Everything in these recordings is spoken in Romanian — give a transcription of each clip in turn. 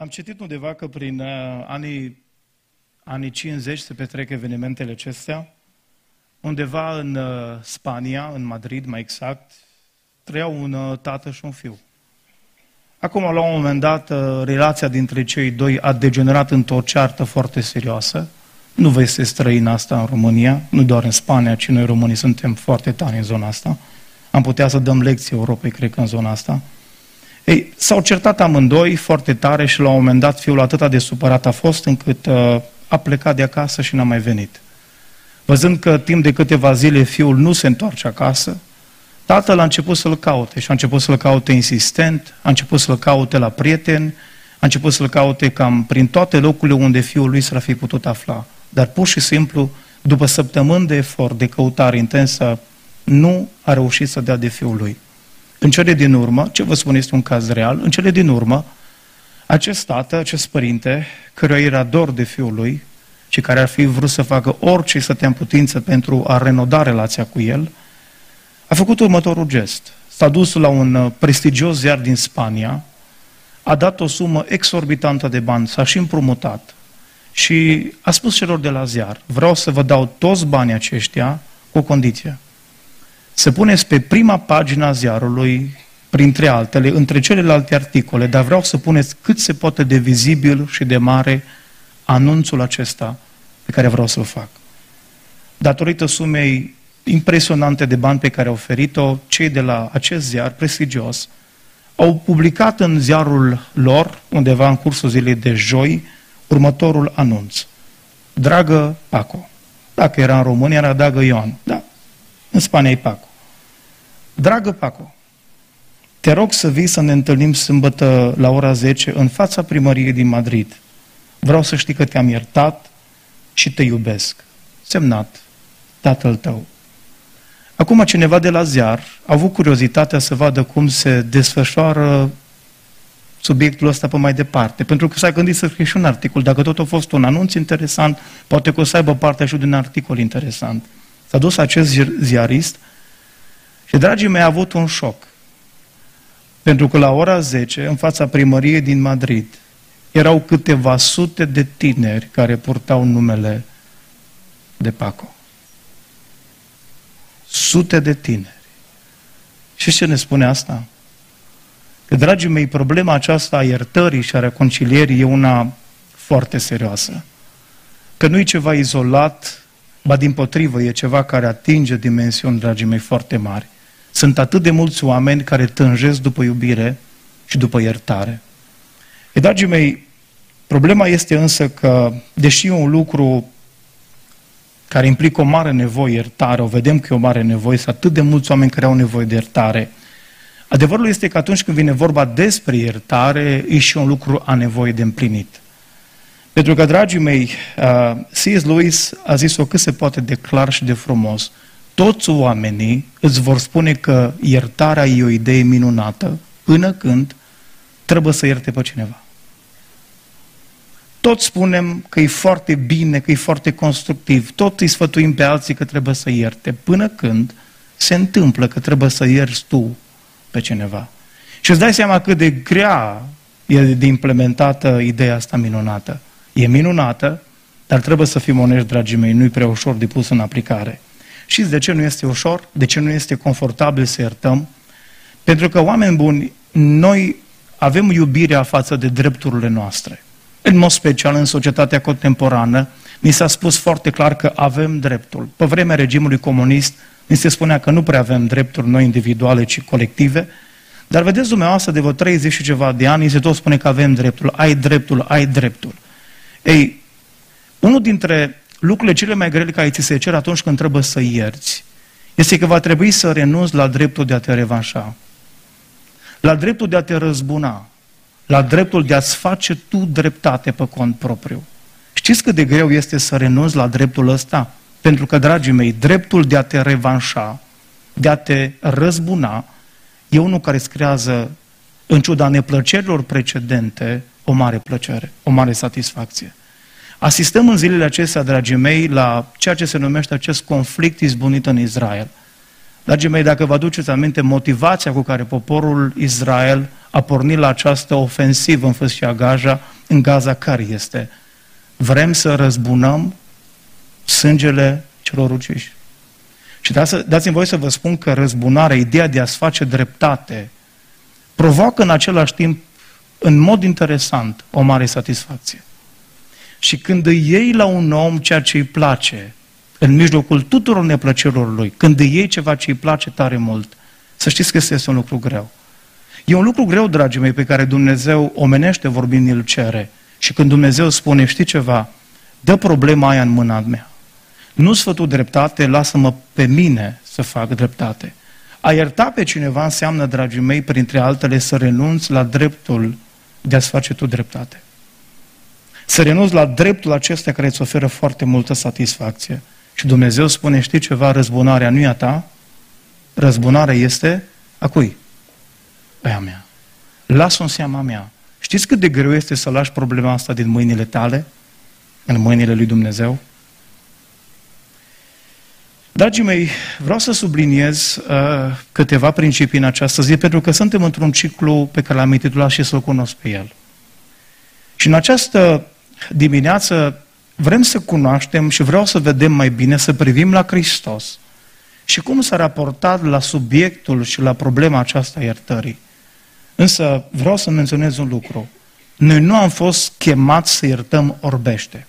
Am citit undeva că prin uh, anii, anii 50 se petrec evenimentele acestea. Undeva în uh, Spania, în Madrid mai exact, trăiau un uh, tată și un fiu. Acum, la un moment dat, uh, relația dintre cei doi a degenerat într-o ceartă foarte serioasă. Nu vă este străin asta în România, nu doar în Spania, ci noi românii suntem foarte tari în zona asta. Am putea să dăm lecții Europei, cred că, în zona asta. Ei, s-au certat amândoi foarte tare și la un moment dat fiul atât de supărat a fost încât uh, a plecat de acasă și n-a mai venit. Văzând că timp de câteva zile fiul nu se întoarce acasă, tatăl a început să-l caute și a început să-l caute insistent, a început să-l caute la prieteni, a început să-l caute cam prin toate locurile unde fiul lui s-ar fi putut afla. Dar pur și simplu, după săptămâni de efort, de căutare intensă, nu a reușit să dea de fiul lui. În cele din urmă, ce vă spun este un caz real, în cele din urmă, acest tată, acest părinte, căruia era dor de fiul lui și care ar fi vrut să facă orice să în putință pentru a renoda relația cu el, a făcut următorul gest. S-a dus la un uh, prestigios ziar din Spania, a dat o sumă exorbitantă de bani, s-a și împrumutat și a spus celor de la ziar, vreau să vă dau toți banii aceștia cu o condiție să puneți pe prima pagina ziarului, printre altele, între celelalte articole, dar vreau să puneți cât se poate de vizibil și de mare anunțul acesta pe care vreau să-l fac. Datorită sumei impresionante de bani pe care au oferit-o, cei de la acest ziar prestigios au publicat în ziarul lor, undeva în cursul zilei de joi, următorul anunț. Dragă Paco, dacă era în România, era dragă Ioan, da, în Spania e Paco. Dragă Paco, te rog să vii să ne întâlnim sâmbătă la ora 10 în fața primăriei din Madrid. Vreau să știi că te-am iertat și te iubesc. Semnat, tatăl tău. Acum cineva de la ziar a avut curiozitatea să vadă cum se desfășoară subiectul ăsta pe mai departe. Pentru că s-a gândit să scrie și un articol. Dacă tot a fost un anunț interesant, poate că o să aibă partea și de un articol interesant. S-a dus acest ziarist și, dragii mei, a avut un șoc. Pentru că la ora 10, în fața primăriei din Madrid, erau câteva sute de tineri care purtau numele de Paco. Sute de tineri. Și ce ne spune asta? Că, dragii mei, problema aceasta a iertării și a reconcilierii e una foarte serioasă. Că nu e ceva izolat, ba din potrivă, e ceva care atinge dimensiuni, dragii mei, foarte mari. Sunt atât de mulți oameni care tânjesc după iubire și după iertare. E, dragii mei, problema este însă că, deși e un lucru care implică o mare nevoie iertare, o vedem că e o mare nevoie, sunt atât de mulți oameni care au nevoie de iertare, adevărul este că atunci când vine vorba despre iertare, e și un lucru a nevoie de împlinit. Pentru că, dragii mei, uh, C.S. Lewis a zis-o cât se poate de clar și de frumos – toți oamenii îți vor spune că iertarea e o idee minunată până când trebuie să ierte pe cineva. Toți spunem că e foarte bine, că e foarte constructiv, tot îi sfătuim pe alții că trebuie să ierte, până când se întâmplă că trebuie să ierți tu pe cineva. Și îți dai seama cât de grea e de implementată ideea asta minunată. E minunată, dar trebuie să fim onești, dragii mei, nu-i prea ușor de pus în aplicare. Știți de ce nu este ușor? De ce nu este confortabil să iertăm? Pentru că, oameni buni, noi avem iubirea față de drepturile noastre. În mod special în societatea contemporană, ni s-a spus foarte clar că avem dreptul. Pe vremea regimului comunist, ni se spunea că nu prea avem drepturi noi individuale, ci colective, dar vedeți dumneavoastră, de vreo 30 și ceva de ani, ni se tot spune că avem dreptul, ai dreptul, ai dreptul. Ei, unul dintre lucrurile cele mai grele care ți se cer atunci când trebuie să ierți, este că va trebui să renunți la dreptul de a te revanșa, la dreptul de a te răzbuna, la dreptul de a-ți face tu dreptate pe cont propriu. Știți cât de greu este să renunți la dreptul ăsta? Pentru că, dragii mei, dreptul de a te revanșa, de a te răzbuna, e unul care îți creează, în ciuda neplăcerilor precedente, o mare plăcere, o mare satisfacție. Asistăm în zilele acestea, dragii mei, la ceea ce se numește acest conflict izbunit în Israel. Dragii mei, dacă vă aduceți aminte, motivația cu care poporul Israel a pornit la această ofensivă în fâșia Gaza, în Gaza, care este? Vrem să răzbunăm sângele celor uciși. Și dați-mi voi să vă spun că răzbunarea, ideea de a-ți face dreptate, provoacă în același timp, în mod interesant, o mare satisfacție. Și când îi iei la un om ceea ce îi place, în mijlocul tuturor neplăcerilor lui, când îi iei ceva ce îi place tare mult, să știți că este un lucru greu. E un lucru greu, dragii mei, pe care Dumnezeu, omenește vorbind, îl cere. Și când Dumnezeu spune, știi ceva, dă problema aia în mâna mea. Nu sfătul dreptate, lasă-mă pe mine să fac dreptate. A ierta pe cineva înseamnă, dragii mei, printre altele, să renunți la dreptul de a-ți face tu dreptate. Să renunți la dreptul acesta care îți oferă foarte multă satisfacție. Și Dumnezeu spune, știi ceva, răzbunarea nu e a ta, răzbunarea este a cui? Aia mea. Lasă-o în seama mea. Știți cât de greu este să lași problema asta din mâinile tale, în mâinile lui Dumnezeu? Dragii mei, vreau să subliniez uh, câteva principii în această zi, pentru că suntem într-un ciclu pe care l-am intitulat și să-l cunosc pe el. Și în această dimineață vrem să cunoaștem și vreau să vedem mai bine, să privim la Hristos și cum s-a raportat la subiectul și la problema aceasta iertării. Însă vreau să menționez un lucru. Noi nu am fost chemați să iertăm orbește.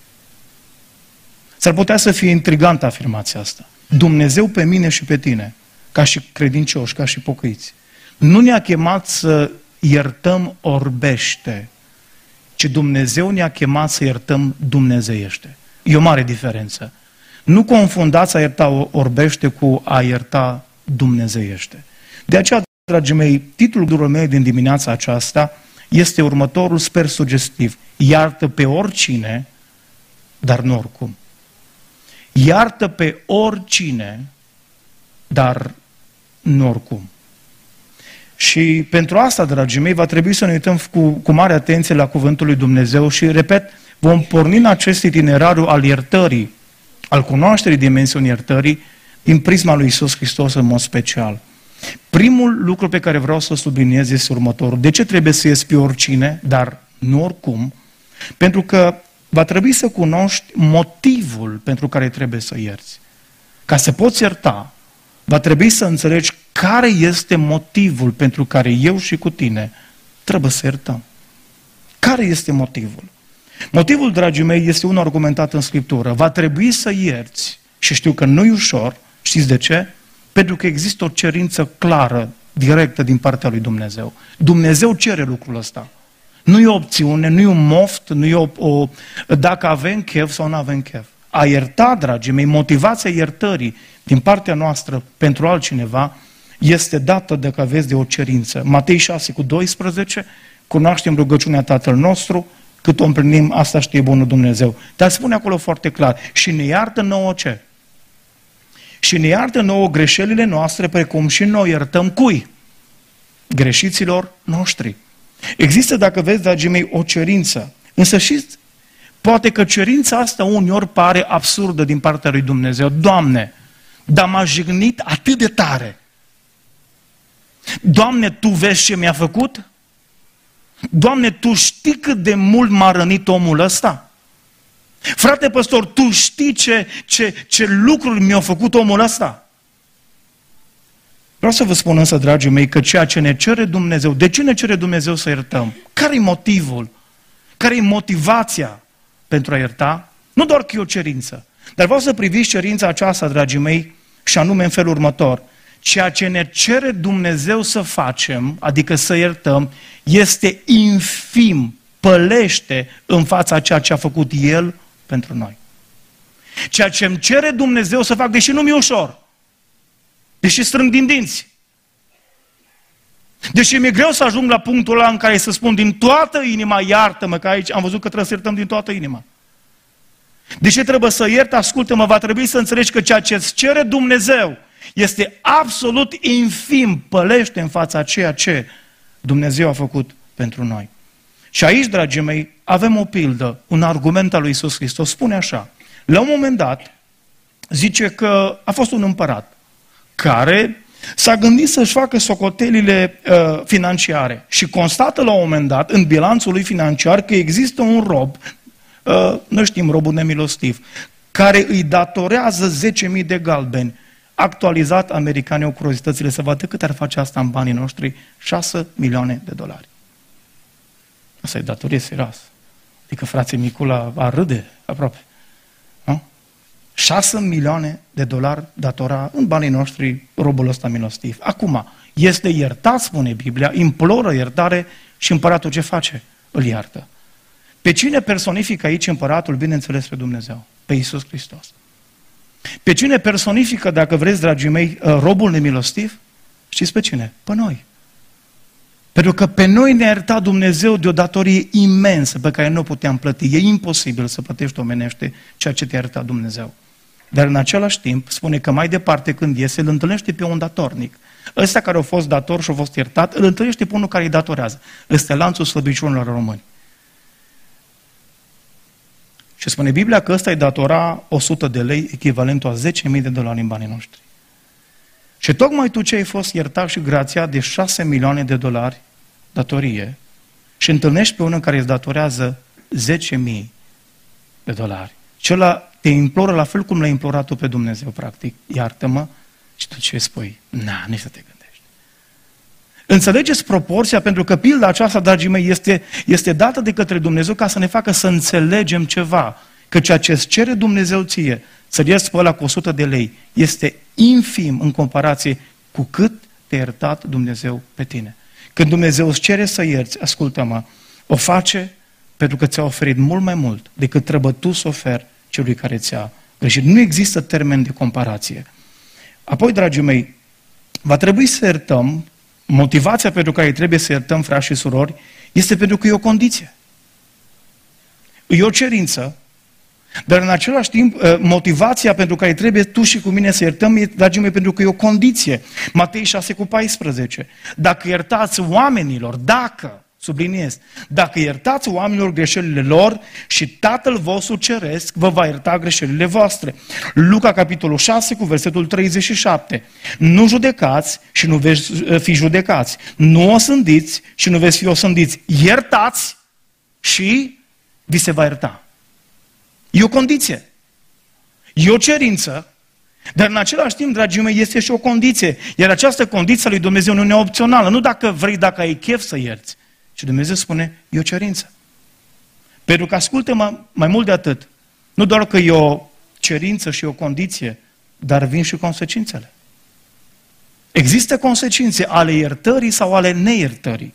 S-ar putea să fie intrigantă afirmația asta. Dumnezeu pe mine și pe tine, ca și credincioși, ca și pocăiți. Nu ne-a chemat să iertăm orbește, ci Dumnezeu ne-a chemat să iertăm dumnezeiește. E o mare diferență. Nu confundați a ierta orbește cu a ierta dumnezeiește. De aceea, dragii mei, titlul meu din dimineața aceasta este următorul, sper sugestiv. Iartă pe oricine, dar nu oricum. Iartă pe oricine, dar nu oricum. Și pentru asta, dragii mei, va trebui să ne uităm cu, cu mare atenție la Cuvântul lui Dumnezeu și, repet, vom porni în acest itinerariu al iertării, al cunoașterii dimensiunii iertării, din prisma lui Isus Hristos în mod special. Primul lucru pe care vreau să subliniez este următorul. De ce trebuie să ies pe oricine, dar nu oricum? Pentru că va trebui să cunoști motivul pentru care trebuie să ierți. Ca să poți ierta, va trebui să înțelegi care este motivul pentru care eu și cu tine trebuie să iertăm. Care este motivul? Motivul, dragii mei, este un argumentat în Scriptură. Va trebui să ierți și știu că nu e ușor. Știți de ce? Pentru că există o cerință clară, directă din partea lui Dumnezeu. Dumnezeu cere lucrul ăsta. Nu e o opțiune, nu e un moft, nu e o, o dacă avem chef sau nu avem chef. A ierta, dragii mei, motivația iertării din partea noastră pentru altcineva este dată de că aveți de o cerință. Matei 6 cu 12, cunoaștem rugăciunea Tatăl nostru, cât o împlinim, asta știe bunul Dumnezeu. Dar spune acolo foarte clar, și ne iartă nouă ce? Și ne iartă nouă greșelile noastre, precum și noi iertăm cui? Greșiților noștri. Există, dacă vezi, dragii mei, o cerință. Însă și poate că cerința asta uneori pare absurdă din partea lui Dumnezeu. Doamne, dar m-a jignit atât de tare. Doamne, Tu vezi ce mi-a făcut? Doamne, Tu știi cât de mult m-a rănit omul ăsta? Frate păstor, Tu știi ce, ce, ce lucruri mi-a făcut omul ăsta? Vreau să vă spun însă, dragii mei, că ceea ce ne cere Dumnezeu, de ce ne cere Dumnezeu să iertăm? Care e motivul? Care e motivația pentru a ierta? Nu doar că e o cerință, dar vreau să priviți cerința aceasta, dragii mei, și anume în felul următor. Ceea ce ne cere Dumnezeu să facem, adică să iertăm, este infim, pălește în fața ceea ce a făcut El pentru noi. Ceea ce îmi cere Dumnezeu să fac, deși nu mi-e ușor, Deși strâng din dinți. Deși mi-e greu să ajung la punctul ăla în care să spun din toată inima, iartă-mă, că aici am văzut că trebuie să iertăm din toată inima. Deși trebuie să iert, ascultă-mă, va trebui să înțelegi că ceea ce îți cere Dumnezeu este absolut infim, pălește în fața ceea ce Dumnezeu a făcut pentru noi. Și aici, dragii mei, avem o pildă, un argument al lui Isus Hristos. Spune așa, la un moment dat, zice că a fost un împărat care s-a gândit să-și facă socotelile uh, financiare și constată la un moment dat în bilanțul lui financiar că există un rob, uh, nu știm, robul nemilostiv, care îi datorează 10.000 de galbeni. Actualizat, americanii au curiozitățile să vadă cât ar face asta în banii noștri, 6 milioane de dolari. Asta e datorie serioasă. Adică frații Micula ar râde aproape. 6 milioane de dolari datora în banii noștri robul ăsta milostiv. Acum, este iertat, spune Biblia, imploră iertare și împăratul ce face? Îl iartă. Pe cine personifică aici împăratul? Bineînțeles pe Dumnezeu, pe Iisus Hristos. Pe cine personifică, dacă vreți, dragii mei, uh, robul nemilostiv? Știți pe cine? Pe noi. Pentru că pe noi ne-a iertat Dumnezeu de o datorie imensă pe care nu o puteam plăti. E imposibil să plătești omenește ceea ce te-a iertat Dumnezeu. Dar în același timp spune că mai departe când iese, îl întâlnește pe un datornic. Ăsta care a fost dator și a fost iertat, îl întâlnește pe unul care îi datorează. Este lanțul slăbiciunilor români. Și spune Biblia că ăsta îi datora 100 de lei, echivalentul a 10.000 de dolari în banii noștri. Și tocmai tu ce ai fost iertat și grațiat de 6 milioane de dolari datorie și întâlnești pe unul care îți datorează 10.000 de dolari. Celălalt te imploră la fel cum l-ai implorat tu pe Dumnezeu, practic. Iartă-mă și tu ce spui? Na, nici să te gândești. Înțelegeți proporția, pentru că pilda aceasta, dragii mei, este, este dată de către Dumnezeu ca să ne facă să înțelegem ceva. Că ceea ce îți cere Dumnezeu ție, să ies pe ăla cu 100 de lei, este infim în comparație cu cât te iertat Dumnezeu pe tine. Când Dumnezeu îți cere să ierți, ascultă-mă, o face pentru că ți-a oferit mult mai mult decât trebuie tu să oferi celui care ți-a greșit. Nu există termen de comparație. Apoi, dragii mei, va trebui să iertăm, motivația pentru care trebuie să iertăm frați și surori, este pentru că e o condiție. E o cerință, dar în același timp, ă, motivația pentru care trebuie tu și cu mine să iertăm, e, dragii mei, pentru că e o condiție. Matei 6 cu 14. Dacă iertați oamenilor, dacă Subliniez. Dacă iertați oamenilor greșelile lor și Tatăl vostru ceresc vă va ierta greșelile voastre. Luca, capitolul 6, cu versetul 37. Nu judecați și nu veți fi judecați. Nu osândiți și nu veți fi osândiți. Iertați și vi se va ierta. E o condiție. E o cerință, dar în același timp, dragii mei, este și o condiție. Iar această condiție lui Dumnezeu nu e opțională. Nu dacă vrei, dacă ai chef să ierți. Și Dumnezeu spune, e o cerință. Pentru că, ascultă-mă, mai mult de atât, nu doar că e o cerință și o condiție, dar vin și consecințele. Există consecințe ale iertării sau ale neiertării.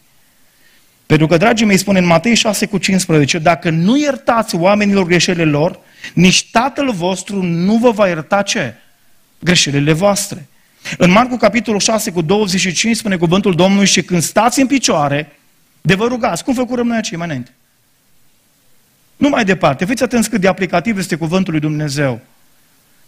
Pentru că, dragii mei, spune în Matei 6 cu 15, dacă nu iertați oamenilor greșelile lor, nici Tatăl vostru nu vă va ierta ce? Greșelile voastre. În Marcu capitolul 6 cu 25 spune cuvântul Domnului și când stați în picioare, de vă rugați, cum făcurăm noi aici mai înainte. Nu mai departe, fiți atenți cât de aplicativ este cuvântul lui Dumnezeu.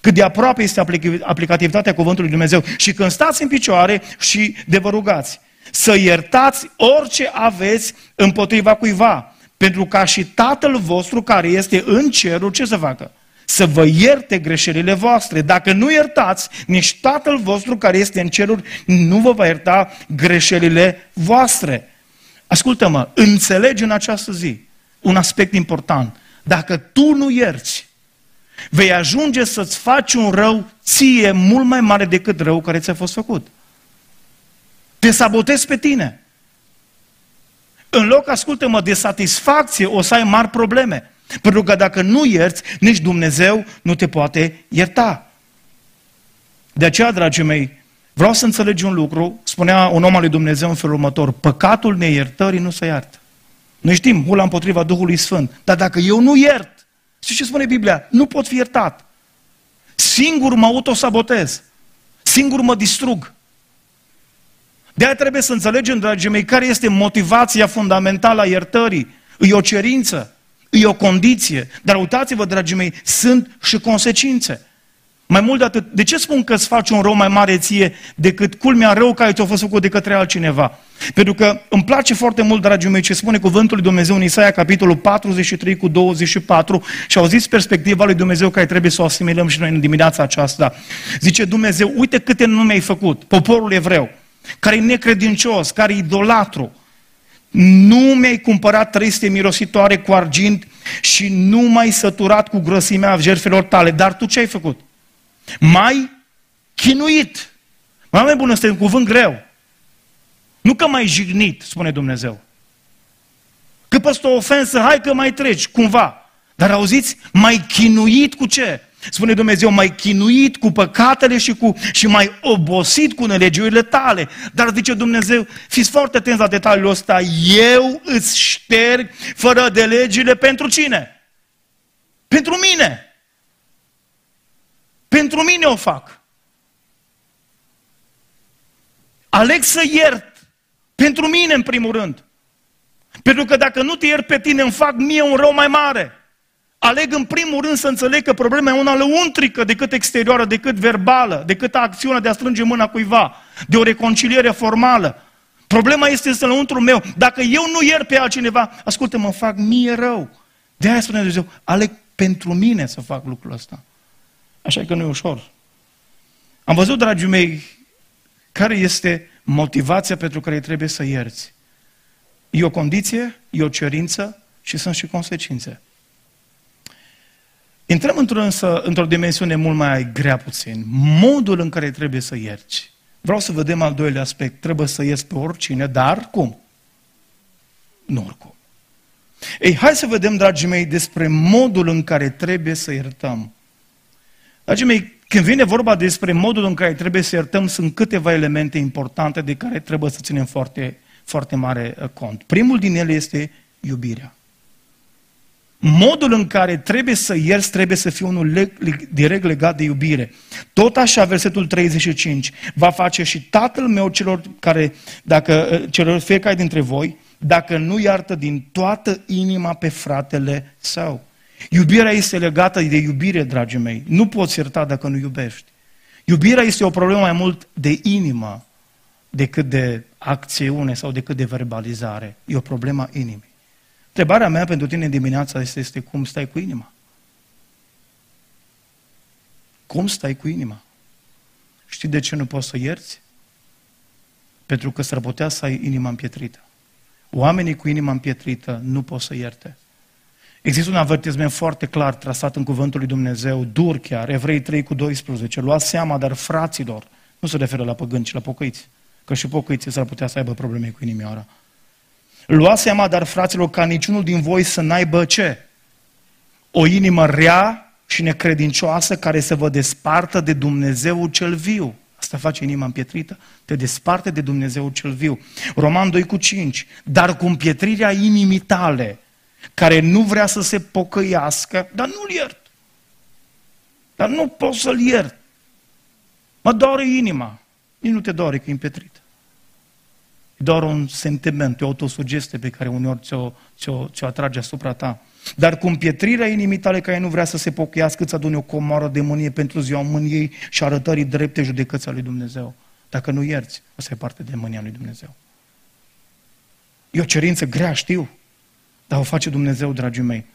Cât de aproape este aplicativitatea cuvântului lui Dumnezeu. Și când stați în picioare și de vă rugați, să iertați orice aveți împotriva cuiva. Pentru ca și Tatăl vostru care este în cerul, ce să facă? Să vă ierte greșelile voastre. Dacă nu iertați, nici Tatăl vostru care este în ceruri nu vă va ierta greșelile voastre. Ascultă-mă, înțelegi în această zi un aspect important. Dacă tu nu ierți, vei ajunge să-ți faci un rău ție mult mai mare decât rău care ți-a fost făcut. Te sabotezi pe tine. În loc, ascultă-mă, de satisfacție o să ai mari probleme. Pentru că dacă nu ierți, nici Dumnezeu nu te poate ierta. De aceea, dragii mei, Vreau să înțelegi un lucru, spunea un om al lui Dumnezeu în felul următor, păcatul neiertării nu se iartă. Noi știm, hula împotriva Duhului Sfânt, dar dacă eu nu iert, știți ce spune Biblia? Nu pot fi iertat. Singur mă autosabotez. Singur mă distrug. De aia trebuie să înțelegem, dragii mei, care este motivația fundamentală a iertării. E o cerință, e o condiție. Dar uitați-vă, dragii mei, sunt și consecințe. Mai mult de atât, de ce spun că îți faci un rău mai mare ție decât culmea rău care ți-a fost făcut de către altcineva? Pentru că îmi place foarte mult, dragii mei, ce spune cuvântul lui Dumnezeu în Isaia, capitolul 43 cu 24 și au zis perspectiva lui Dumnezeu care trebuie să o asimilăm și noi în dimineața aceasta. Zice Dumnezeu, uite câte nume ai făcut, poporul evreu, care e necredincios, care e idolatru, nu mi-ai cumpărat triste mirositoare cu argint și nu m-ai săturat cu grăsimea jertfelor tale. Dar tu ce ai făcut? Mai chinuit. Mai bună, este un cuvânt greu. Nu că mai jignit, spune Dumnezeu. Că păstă o ofensă, hai că mai treci, cumva. Dar auziți, mai chinuit cu ce? Spune Dumnezeu, mai chinuit cu păcatele și, cu, și mai obosit cu nelegiurile tale. Dar zice Dumnezeu, fiți foarte atenți la detaliul ăsta, eu îți șterg fără de legile pentru cine? Pentru mine. Pentru mine o fac. Aleg să iert. Pentru mine, în primul rând. Pentru că dacă nu te iert pe tine, îmi fac mie un rău mai mare. Aleg în primul rând să înțeleg că problema e una lăuntrică decât exterioară, decât verbală, decât acțiunea de a strânge mâna cuiva, de o reconciliere formală. Problema este să lăuntru meu. Dacă eu nu iert pe altcineva, ascultă, mă fac mie rău. De aia spune Dumnezeu, aleg pentru mine să fac lucrul ăsta. Așa că nu e ușor. Am văzut, dragii mei, care este motivația pentru care trebuie să ierți. E o condiție, e o cerință și sunt și consecințe. Intrăm într-o, însă, într-o dimensiune mult mai grea puțin. Modul în care trebuie să ierți. Vreau să vedem al doilea aspect. Trebuie să ierți pe oricine, dar cum? Nu oricum. Ei, hai să vedem, dragii mei, despre modul în care trebuie să iertăm. Dragii mei, când vine vorba despre modul în care trebuie să iertăm, sunt câteva elemente importante de care trebuie să ținem foarte, foarte mare uh, cont. Primul din ele este iubirea. Modul în care trebuie să ierți trebuie să fie unul leg, direct legat de iubire. Tot așa, versetul 35, va face și Tatăl meu celor care, dacă, uh, celor fiecare dintre voi, dacă nu iartă din toată inima pe fratele său. Iubirea este legată de iubire, dragii mei. Nu poți ierta dacă nu iubești. Iubirea este o problemă mai mult de inimă decât de acțiune sau decât de verbalizare. E o problemă a inimii. Întrebarea mea pentru tine dimineața este, este cum stai cu inima? Cum stai cu inima? Știi de ce nu poți să ierți? Pentru că s-ar putea să ai inima împietrită. Oamenii cu inima împietrită nu pot să ierte. Există un avertisment foarte clar trasat în cuvântul lui Dumnezeu, dur chiar, Evrei 3 cu 12. Luați seama, dar fraților, nu se referă la păgâni, ci la pocăiți. Că și pocăiții s-ar putea să aibă probleme cu inimioara. Luați seama, dar fraților, ca niciunul din voi să n-aibă ce? O inimă rea și necredincioasă care să vă despartă de Dumnezeu cel viu. Asta face inima împietrită. Te desparte de Dumnezeu cel viu. Roman 2 cu 5. Dar cu împietrirea inimii tale, care nu vrea să se pocăiască, dar nu-l iert. Dar nu pot să-l iert. Mă doare inima. Nici nu te doare că e împietrit. E doar un sentiment, o autosugestie pe care uneori ți-o, ți-o, ți-o atrage asupra ta. Dar cu împietrirea inimii tale care nu vrea să se pocăiască, îți adune o comoară de mânie pentru ziua mâniei și arătării drepte judecății lui Dumnezeu. Dacă nu ierți, o să ai parte de mânia lui Dumnezeu. E o cerință grea, știu. Dar o face Dumnezeu, dragii mei.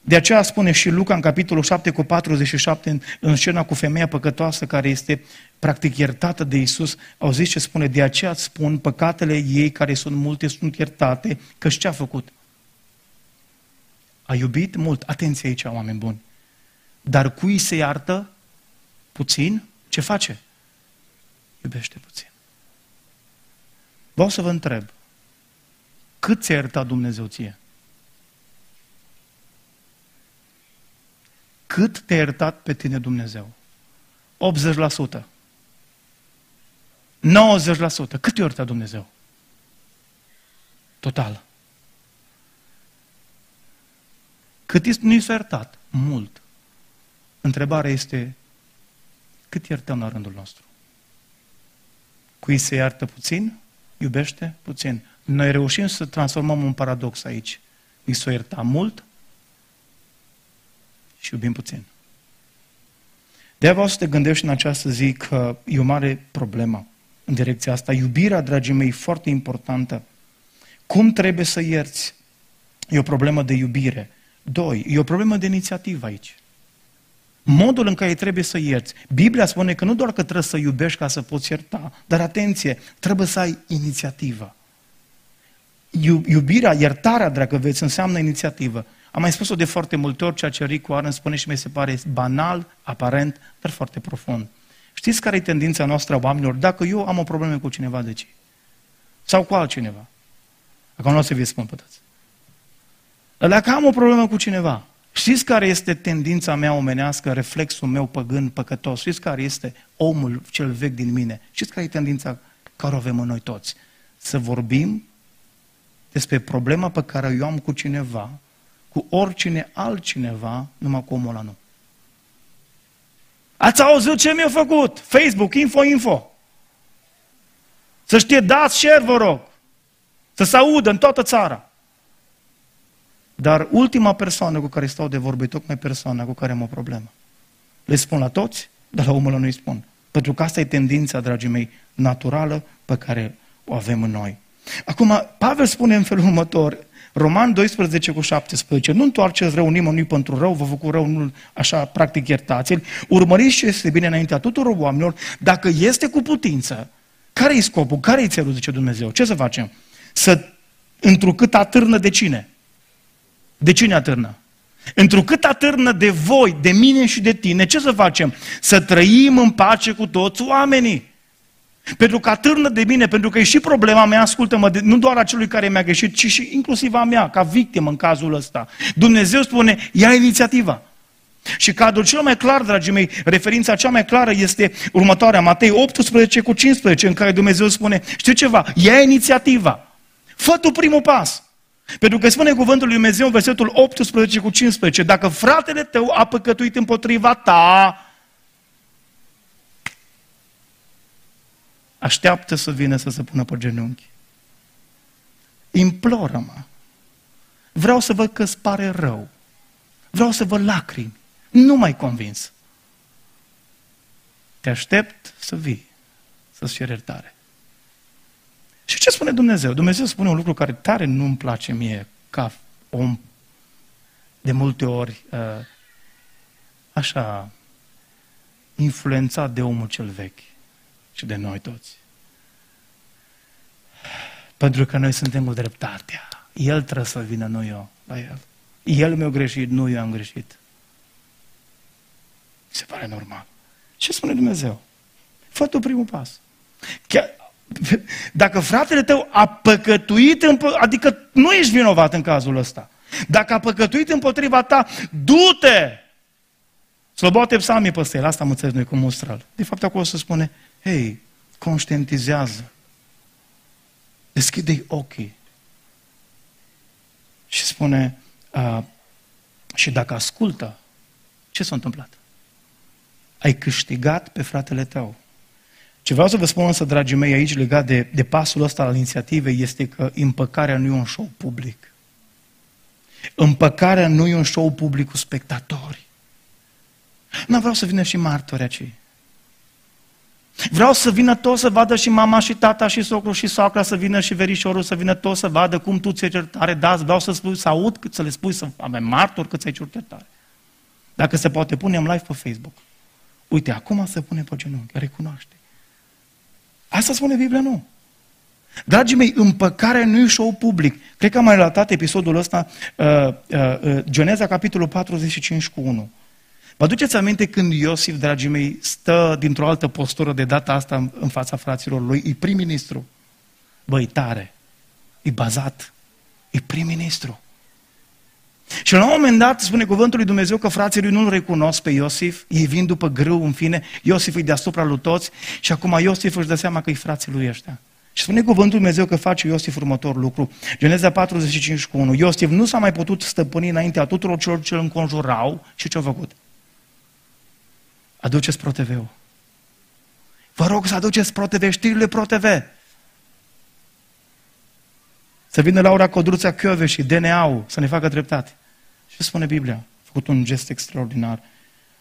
De aceea spune și Luca în capitolul 7 cu 47 în, în scena cu femeia păcătoasă care este practic iertată de Isus. Au zis ce spune, de aceea îți spun, păcatele ei care sunt multe sunt iertate, că ce a făcut? A iubit mult. Atenție aici, oameni buni. Dar cui se iartă puțin, ce face? Iubește puțin. Vreau să vă întreb, cât ți-a iertat Dumnezeu ție? Cât te-a iertat pe tine Dumnezeu? 80%. 90%. Cât te-a iertat Dumnezeu? Total. Cât nu s-a iertat? Mult. Întrebarea este, cât iertăm la rândul nostru? Cui se iartă puțin, iubește puțin. Noi reușim să transformăm un paradox aici. Ni s-o ierta mult și iubim puțin. De-aia vreau să te gândești în această zi că e o mare problemă în direcția asta. Iubirea, dragii mei, e foarte importantă. Cum trebuie să ierți? E o problemă de iubire. Doi, e o problemă de inițiativă aici. Modul în care trebuie să ierți. Biblia spune că nu doar că trebuie să iubești ca să poți ierta, dar atenție, trebuie să ai inițiativă. Iubirea, iertarea, dragă veți, înseamnă inițiativă. Am mai spus-o de foarte multe ori, ceea ce Rick Warren spune și mi se pare banal, aparent, dar foarte profund. Știți care e tendința noastră a oamenilor? Dacă eu am o problemă cu cineva, de ce? Sau cu altcineva. Acum nu o să vi spun pe toți. Dacă am o problemă cu cineva, știți care este tendința mea omenească, reflexul meu păgân, păcătos? Știți care este omul cel vechi din mine? Știți care e tendința care o avem în noi toți? Să vorbim despre problema pe care eu am cu cineva, cu oricine altcineva, numai cu omul ăla nu. Ați auzit ce mi-a făcut? Facebook, info, info. Să știe, dați share, vă rog. Să se audă în toată țara. Dar ultima persoană cu care stau de vorbă e tocmai persoana cu care am o problemă. Le spun la toți, dar la omul nu-i spun. Pentru că asta e tendința, dragii mei, naturală pe care o avem în noi. Acum, Pavel spune în felul următor, Roman 12 cu 17, nu întoarceți rău nimănui pentru rău, vă făcut rău, nu așa, practic iertați-l, urmăriți ce este bine înaintea tuturor oamenilor, dacă este cu putință, care e scopul, care e țelul, zice Dumnezeu, ce să facem? Să întrucât atârnă de cine? De cine atârnă? Întrucât atârnă de voi, de mine și de tine, ce să facem? Să trăim în pace cu toți oamenii. Pentru că atârnă de mine, pentru că e și problema mea, ascultă-mă, nu doar a celui care mi-a greșit, ci și inclusiv a mea, ca victimă în cazul ăsta. Dumnezeu spune, ia inițiativa. Și cadrul cel mai clar, dragii mei, referința cea mai clară este următoarea, Matei 18 cu 15, în care Dumnezeu spune, știu ceva, ia inițiativa. Fă tu primul pas. Pentru că spune cuvântul lui Dumnezeu în versetul 18 cu 15, dacă fratele tău a păcătuit împotriva ta, așteaptă să vină să se pună pe genunchi. Imploră-mă. Vreau să văd că îți pare rău. Vreau să văd lacrimi. Nu mai convins. Te aștept să vii, să-ți ceri iertare. Și ce spune Dumnezeu? Dumnezeu spune un lucru care tare nu-mi place mie ca om de multe ori uh, așa influențat de omul cel vechi și de noi toți. Pentru că noi suntem cu dreptatea. El trebuie să vină, nu eu, la el. El mi-a greșit, nu eu am greșit. Se pare normal. Ce spune Dumnezeu? Fă tu primul pas. Chiar, dacă fratele tău a păcătuit, adică nu ești vinovat în cazul ăsta. Dacă a păcătuit împotriva ta, du-te! Slobote psalmii pe el, asta am înțeles noi cu mustral. De fapt, acolo se spune, hei, conștientizează. Deschide-i ochii. Și spune, a, și dacă ascultă, ce s-a întâmplat? Ai câștigat pe fratele tău. Ce vreau să vă spun însă, dragii mei, aici legat de, de pasul ăsta al inițiativei este că împăcarea nu e un show public. Împăcarea nu e un show public cu spectatori. Nu vreau să vină și martori acei. Vreau să vină toți să vadă și mama și tata și socrul și soacra, să vină și verișorul, să vină toți să vadă cum tu ți-ai certare. Da, vreau să, spui, să aud, să le spui, să avem martori cât ți-ai certare. Dacă se poate, punem live pe Facebook. Uite, acum se pune pe genunchi, recunoaște. Asta spune Biblia, nu. Dragii mei, împăcarea nu e show public. Cred că am mai relatat episodul ăsta, uh, uh, uh, Geneza, capitolul 45 cu 1. Vă aduceți aminte când Iosif, dragii mei, stă dintr-o altă postură de data asta în, în fața fraților lui? E prim-ministru. Băi, tare. E bazat. E prim-ministru. Și la un moment dat spune cuvântul lui Dumnezeu că frații lui nu-l recunosc pe Iosif, ei vin după grâu, în fine, Iosif e deasupra lui toți și acum Iosif își dă seama că e frații lui ăștia. Și spune cuvântul lui Dumnezeu că face Iosif următor lucru. Geneza 45 cu 1. Iosif nu s-a mai putut stăpâni înaintea tuturor celor ce îl înconjurau și ce-a făcut? Aduceți ProTV-ul. Vă rog să aduceți ProTV, știrile ProTV. Să vină Laura Codruța Chiove și DNA-ul să ne facă dreptate. Ce spune Biblia? A făcut un gest extraordinar.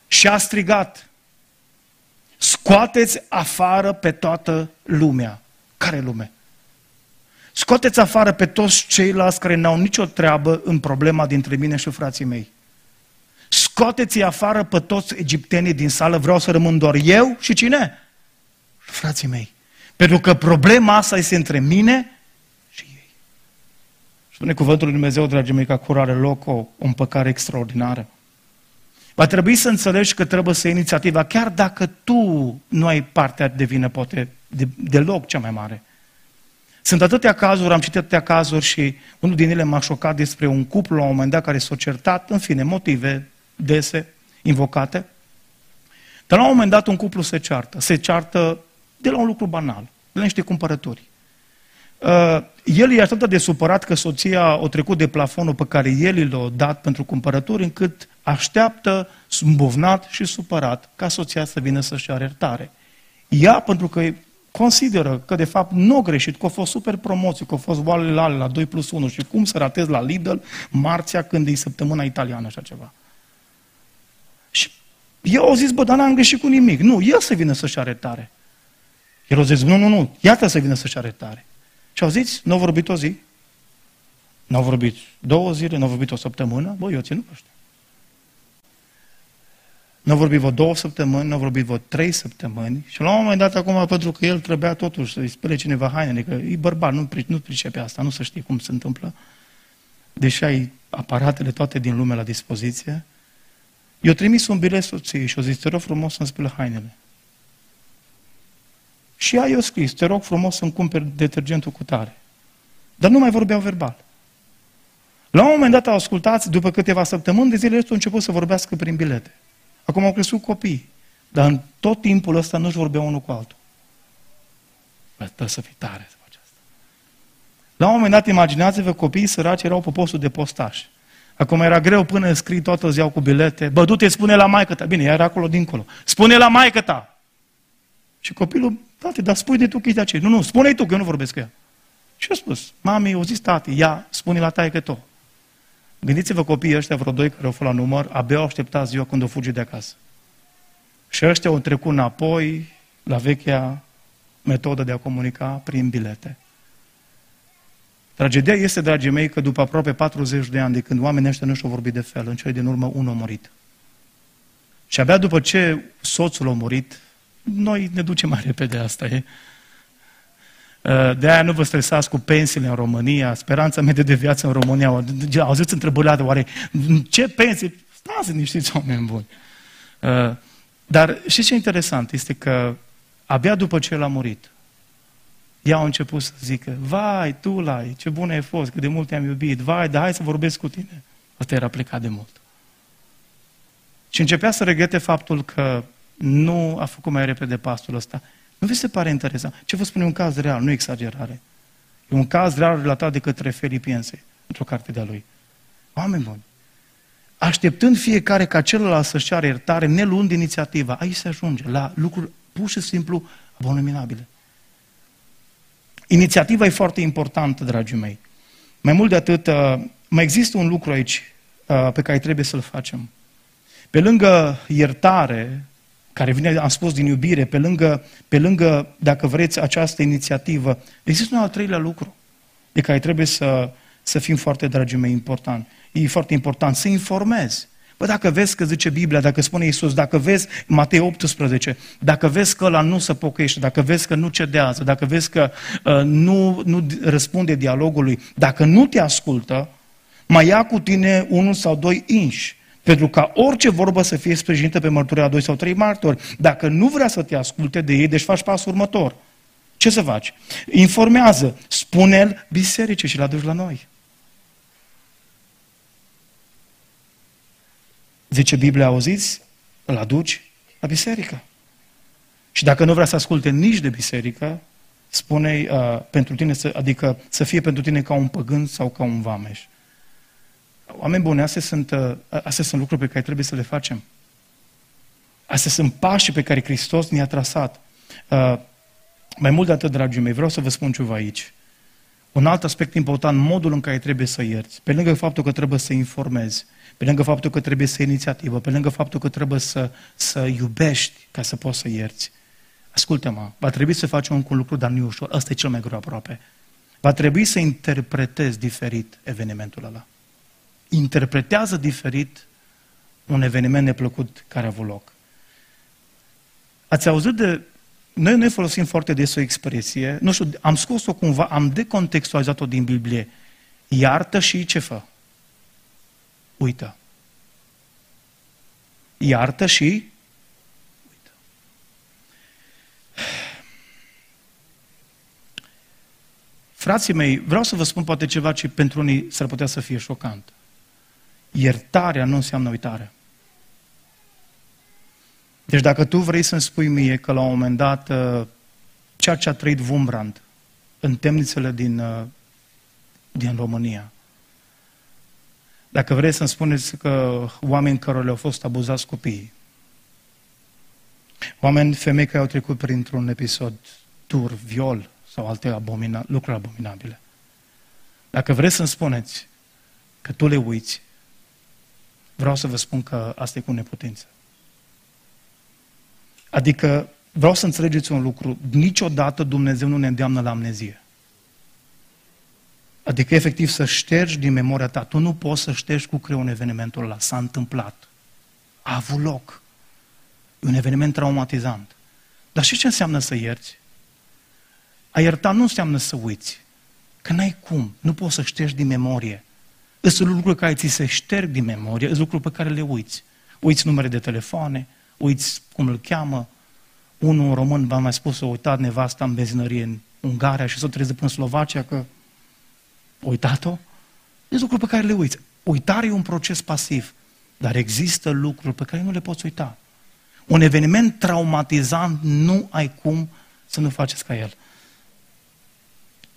Și a strigat. Scoateți afară pe toată lumea. Care lume? Scoateți afară pe toți ceilalți care n-au nicio treabă în problema dintre mine și frații mei. Scoateți afară pe toți egiptenii din sală, vreau să rămân doar eu și cine? Frații mei. Pentru că problema asta este între mine și ei. Spune cuvântul lui Dumnezeu, dragii mei, că acolo are loc o, o împăcare extraordinară. Va trebui să înțelegi că trebuie să iei inițiativa, chiar dacă tu nu ai partea de vină, poate de, deloc cea mai mare. Sunt atâtea cazuri, am citit atâtea cazuri și unul din ele m-a șocat despre un cuplu la un moment dat care s-a certat, în fine, motive dese, invocate. Dar la un moment dat un cuplu se ceartă. Se ceartă de la un lucru banal, de la niște cumpărături. Uh, el e atât de supărat că soția o trecut de plafonul pe care el l-a dat pentru cumpărături, încât așteaptă, îmbovnat și supărat, ca soția să vină să-și are iertare. Ea, pentru că consideră că de fapt nu a greșit, că a fost super promoție, că a fost oalele la 2 plus 1 și cum să ratezi la Lidl marțea când e săptămâna italiană așa ceva. Și eu au zis, bă, dar n-am greșit cu nimic. Nu, el să vină să-și arătare. El au zis, nu, nu, nu, iată să vină să-și arătare. Și au zis, nu au vorbit o zi, nu au vorbit două zile, nu au vorbit o săptămână, bă, eu țin pe ăștia. Nu a vorbit vreo două săptămâni, nu a vorbit vreo trei săptămâni și la un moment dat acum, pentru că el trebuia totuși să-i spele cineva hainele, că e bărbat, nu, nu pricepe asta, nu să știe cum se întâmplă, deși ai aparatele toate din lume la dispoziție, eu trimis un bilet soției și o zis, te rog frumos să-mi spele hainele. Și ea i-a scris, te rog frumos să-mi cumperi detergentul cu tare. Dar nu mai vorbeau verbal. La un moment dat au ascultat, după câteva săptămâni de zile, au început să vorbească prin bilete. Acum au crescut copii, dar în tot timpul ăsta nu-și vorbeau unul cu altul. Bă, trebuie să fii tare să faci asta. La un moment dat, imaginați-vă, copiii săraci erau pe postul de postaș. Acum era greu până scrii toată ziua cu bilete. Bă, du-te, spune la maică ta. Bine, era acolo dincolo. Spune la maică ta. Și copilul, tati, dar spui de tu că e de aceea. Nu, nu, spune-i tu, că eu nu vorbesc cu ea. Și a spus, mami, o zis tati, ia, spune la taică tu. Gândiți-vă copiii ăștia, vreo doi care au fost la număr, abia au așteptat ziua când o fugi de acasă. Și ăștia au trecut înapoi la vechea metodă de a comunica prin bilete. Tragedia este, dragii mei, că după aproape 40 de ani de când oamenii ăștia nu și-au vorbit de fel, în cele din urmă unul a murit. Și abia după ce soțul a murit, noi ne ducem mai repede, asta e. Uh, de aia nu vă stresați cu pensiile în România, speranța medie de viață în România. Auziți întrebările oare ce pensii? Stați niște oameni buni. Uh, dar și ce interesant este că abia după ce el a murit, ea a început să zică, vai, tu lai, ce bun ai fost, cât de mult te-am iubit, vai, dar hai să vorbesc cu tine. Asta era plecat de mult. Și începea să regrete faptul că nu a făcut mai repede pasul ăsta. Nu vi se pare interesant? Ce vă spune un caz real, nu exagerare. E un caz real relatat de către Filipiense, într-o carte de-a lui. Oameni buni, așteptând fiecare ca celălalt să-și ceară iertare, ne luând inițiativa, aici se ajunge la lucruri pur și simplu abominabile. Inițiativa e foarte importantă, dragii mei. Mai mult de atât, uh, mai există un lucru aici uh, pe care trebuie să-l facem. Pe lângă iertare, care vine, am spus, din iubire, pe lângă, pe lângă, dacă vreți, această inițiativă, există un al treilea lucru de care trebuie să, să fim foarte, dragii mei, important. E foarte important să informezi. Bă, dacă vezi că zice Biblia, dacă spune Iisus, dacă vezi Matei 18, dacă vezi că ăla nu se pocăiește, dacă vezi că nu cedează, dacă vezi că uh, nu, nu răspunde dialogului, dacă nu te ascultă, mai ia cu tine unul sau doi inși pentru ca orice vorbă să fie sprijinită pe mărturia a doi sau trei martori. Dacă nu vrea să te asculte de ei, deci faci pasul următor. Ce să faci? Informează, spune-l biserice și l aduci la noi. Zice Biblia, auziți? Îl aduci la biserică. Și dacă nu vrea să asculte nici de biserică, spune uh, pentru tine, să, adică să fie pentru tine ca un păgân sau ca un vameș. Oameni buni, astea sunt, uh, astea sunt lucruri pe care trebuie să le facem. Astea sunt pașii pe care Hristos ne-a trasat. Uh, mai mult de atât, dragii mei, vreau să vă spun ceva aici. Un alt aspect important, modul în care trebuie să ierți. Pe lângă faptul că trebuie să informezi, pe lângă faptul că trebuie să inițiativă, pe lângă faptul că trebuie să, să iubești ca să poți să ierți. Ascultă-mă, va trebui să faci un lucru, dar nu e ușor. Ăsta e cel mai greu aproape. Va trebui să interpretezi diferit evenimentul ăla. Interpretează diferit un eveniment neplăcut care a avut loc. Ați auzit de... Noi ne folosim foarte des o expresie, nu știu, am scos-o cumva, am decontextualizat-o din Biblie. Iartă și ce fă? Uită. Iartă și uită. Frații mei, vreau să vă spun poate ceva ce pentru unii s-ar putea să fie șocant. Iertarea nu înseamnă uitare. Deci dacă tu vrei să-mi spui mie că la un moment dat uh, ceea ce a trăit Wumbrand în temnițele din, uh, din România, dacă vreți să-mi spuneți că oameni care le-au fost abuzați copiii, oameni, femei care au trecut printr-un episod tur, viol sau alte abomina, lucruri abominabile, dacă vreți să-mi spuneți că tu le uiți, vreau să vă spun că asta e cu neputință. Adică vreau să înțelegeți un lucru. Niciodată Dumnezeu nu ne îndeamnă la amnezie. Adică efectiv să ștergi din memoria ta. Tu nu poți să ștergi cu creion evenimentul ăla. S-a întâmplat. A avut loc. E un eveniment traumatizant. Dar și ce înseamnă să ierți? A ierta nu înseamnă să uiți. Că n-ai cum. Nu poți să ștergi din memorie. Sunt lucruri care ți se șterg din memorie, sunt lucruri pe care le uiți. Uiți numere de telefoane, uiți cum îl cheamă. Unul român v-a mai spus, a uitat nevasta în benzinărie în Ungaria și s-a trezit până în Slovacia că a uitat-o. Sunt lucruri pe care le uiți. Uitarea e un proces pasiv, dar există lucruri pe care nu le poți uita. Un eveniment traumatizant nu ai cum să nu faceți ca el.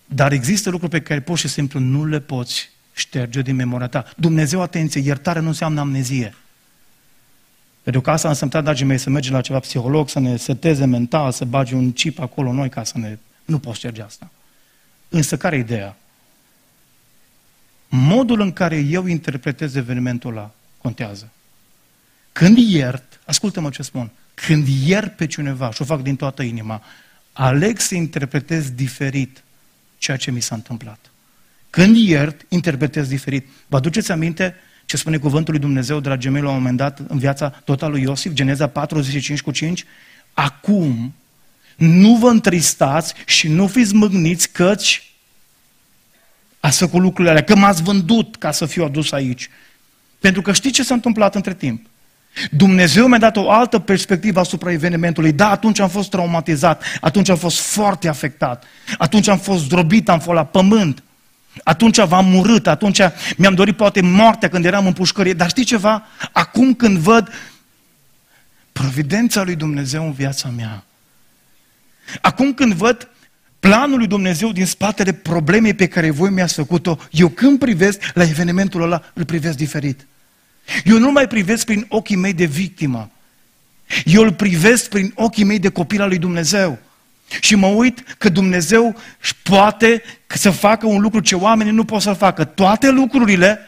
Dar există lucruri pe care pur și simplu nu le poți șterge din memoria ta. Dumnezeu, atenție, iertare nu înseamnă amnezie. Pentru că asta înseamnă, dragii mei, să mergem la ceva psiholog, să ne seteze mental, să bagi un chip acolo noi ca să ne... Nu poți șterge asta. Însă care e ideea? Modul în care eu interpretez evenimentul ăla contează. Când iert, ascultă-mă ce spun, când iert pe cineva și o fac din toată inima, aleg să interpretez diferit ceea ce mi s-a întâmplat. Când iert, interpretez diferit. Vă aduceți aminte ce spune cuvântul lui Dumnezeu, dragii mei, la un moment dat în viața totală lui Iosif, Geneza 45 cu 5? Acum nu vă întristați și nu fiți mâgniți căci ați făcut lucrurile alea, că m-ați vândut ca să fiu adus aici. Pentru că știți ce s-a întâmplat între timp? Dumnezeu mi-a dat o altă perspectivă asupra evenimentului. Da, atunci am fost traumatizat, atunci am fost foarte afectat, atunci am fost zdrobit, am fost la pământ. Atunci v-am urât, atunci mi-am dorit poate moartea când eram în pușcărie. Dar știi ceva? Acum când văd providența lui Dumnezeu în viața mea, acum când văd planul lui Dumnezeu din spatele problemei pe care voi mi-ați făcut-o, eu când privesc la evenimentul ăla, îl privesc diferit. Eu nu mai privesc prin ochii mei de victimă. Eu îl privesc prin ochii mei de copil al lui Dumnezeu. Și mă uit că Dumnezeu poate să facă un lucru ce oamenii nu pot să facă. Toate lucrurile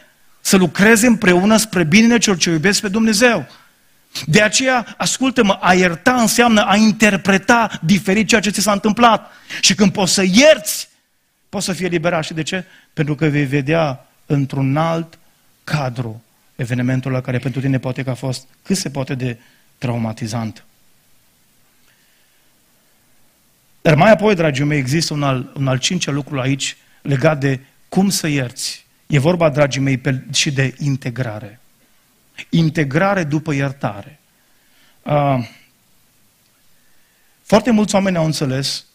să lucreze împreună spre binele celor ce iubesc pe Dumnezeu. De aceea, ascultă-mă, a ierta înseamnă a interpreta diferit ceea ce ți s-a întâmplat. Și când poți să ierți, poți să fii eliberat. Și de ce? Pentru că vei vedea într-un alt cadru evenimentul la care pentru tine poate că a fost cât se poate de traumatizant. Dar mai apoi, dragii mei, există un al, un al cincea lucru aici legat de cum să ierți. E vorba, dragii mei, pe, și de integrare. Integrare după iertare. Uh, foarte mulți oameni au înțeles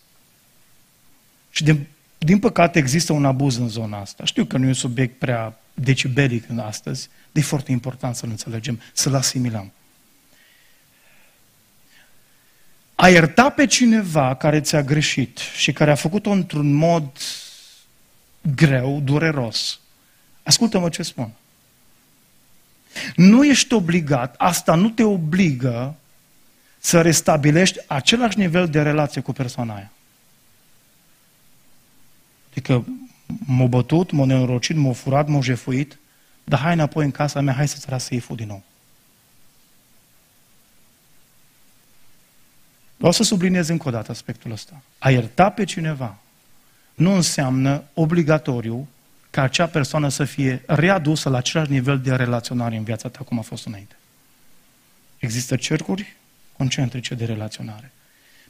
și din, din păcate există un abuz în zona asta. Știu că nu e un subiect prea decibelic în astăzi, dar e foarte important să-l înțelegem, să-l asimilăm. A ierta pe cineva care ți-a greșit și care a făcut-o într-un mod greu, dureros. Ascultă-mă ce spun. Nu ești obligat, asta nu te obligă să restabilești același nivel de relație cu persoana aia. Adică m-a bătut, m-a nenorocit, m-a furat, m-a jefuit, dar hai înapoi în casa mea, hai să-ți arăt seiful din nou. Vreau să subliniez încă o dată aspectul ăsta. A ierta pe cineva nu înseamnă obligatoriu ca acea persoană să fie readusă la același nivel de relaționare în viața ta cum a fost înainte. Există cercuri concentrice de relaționare.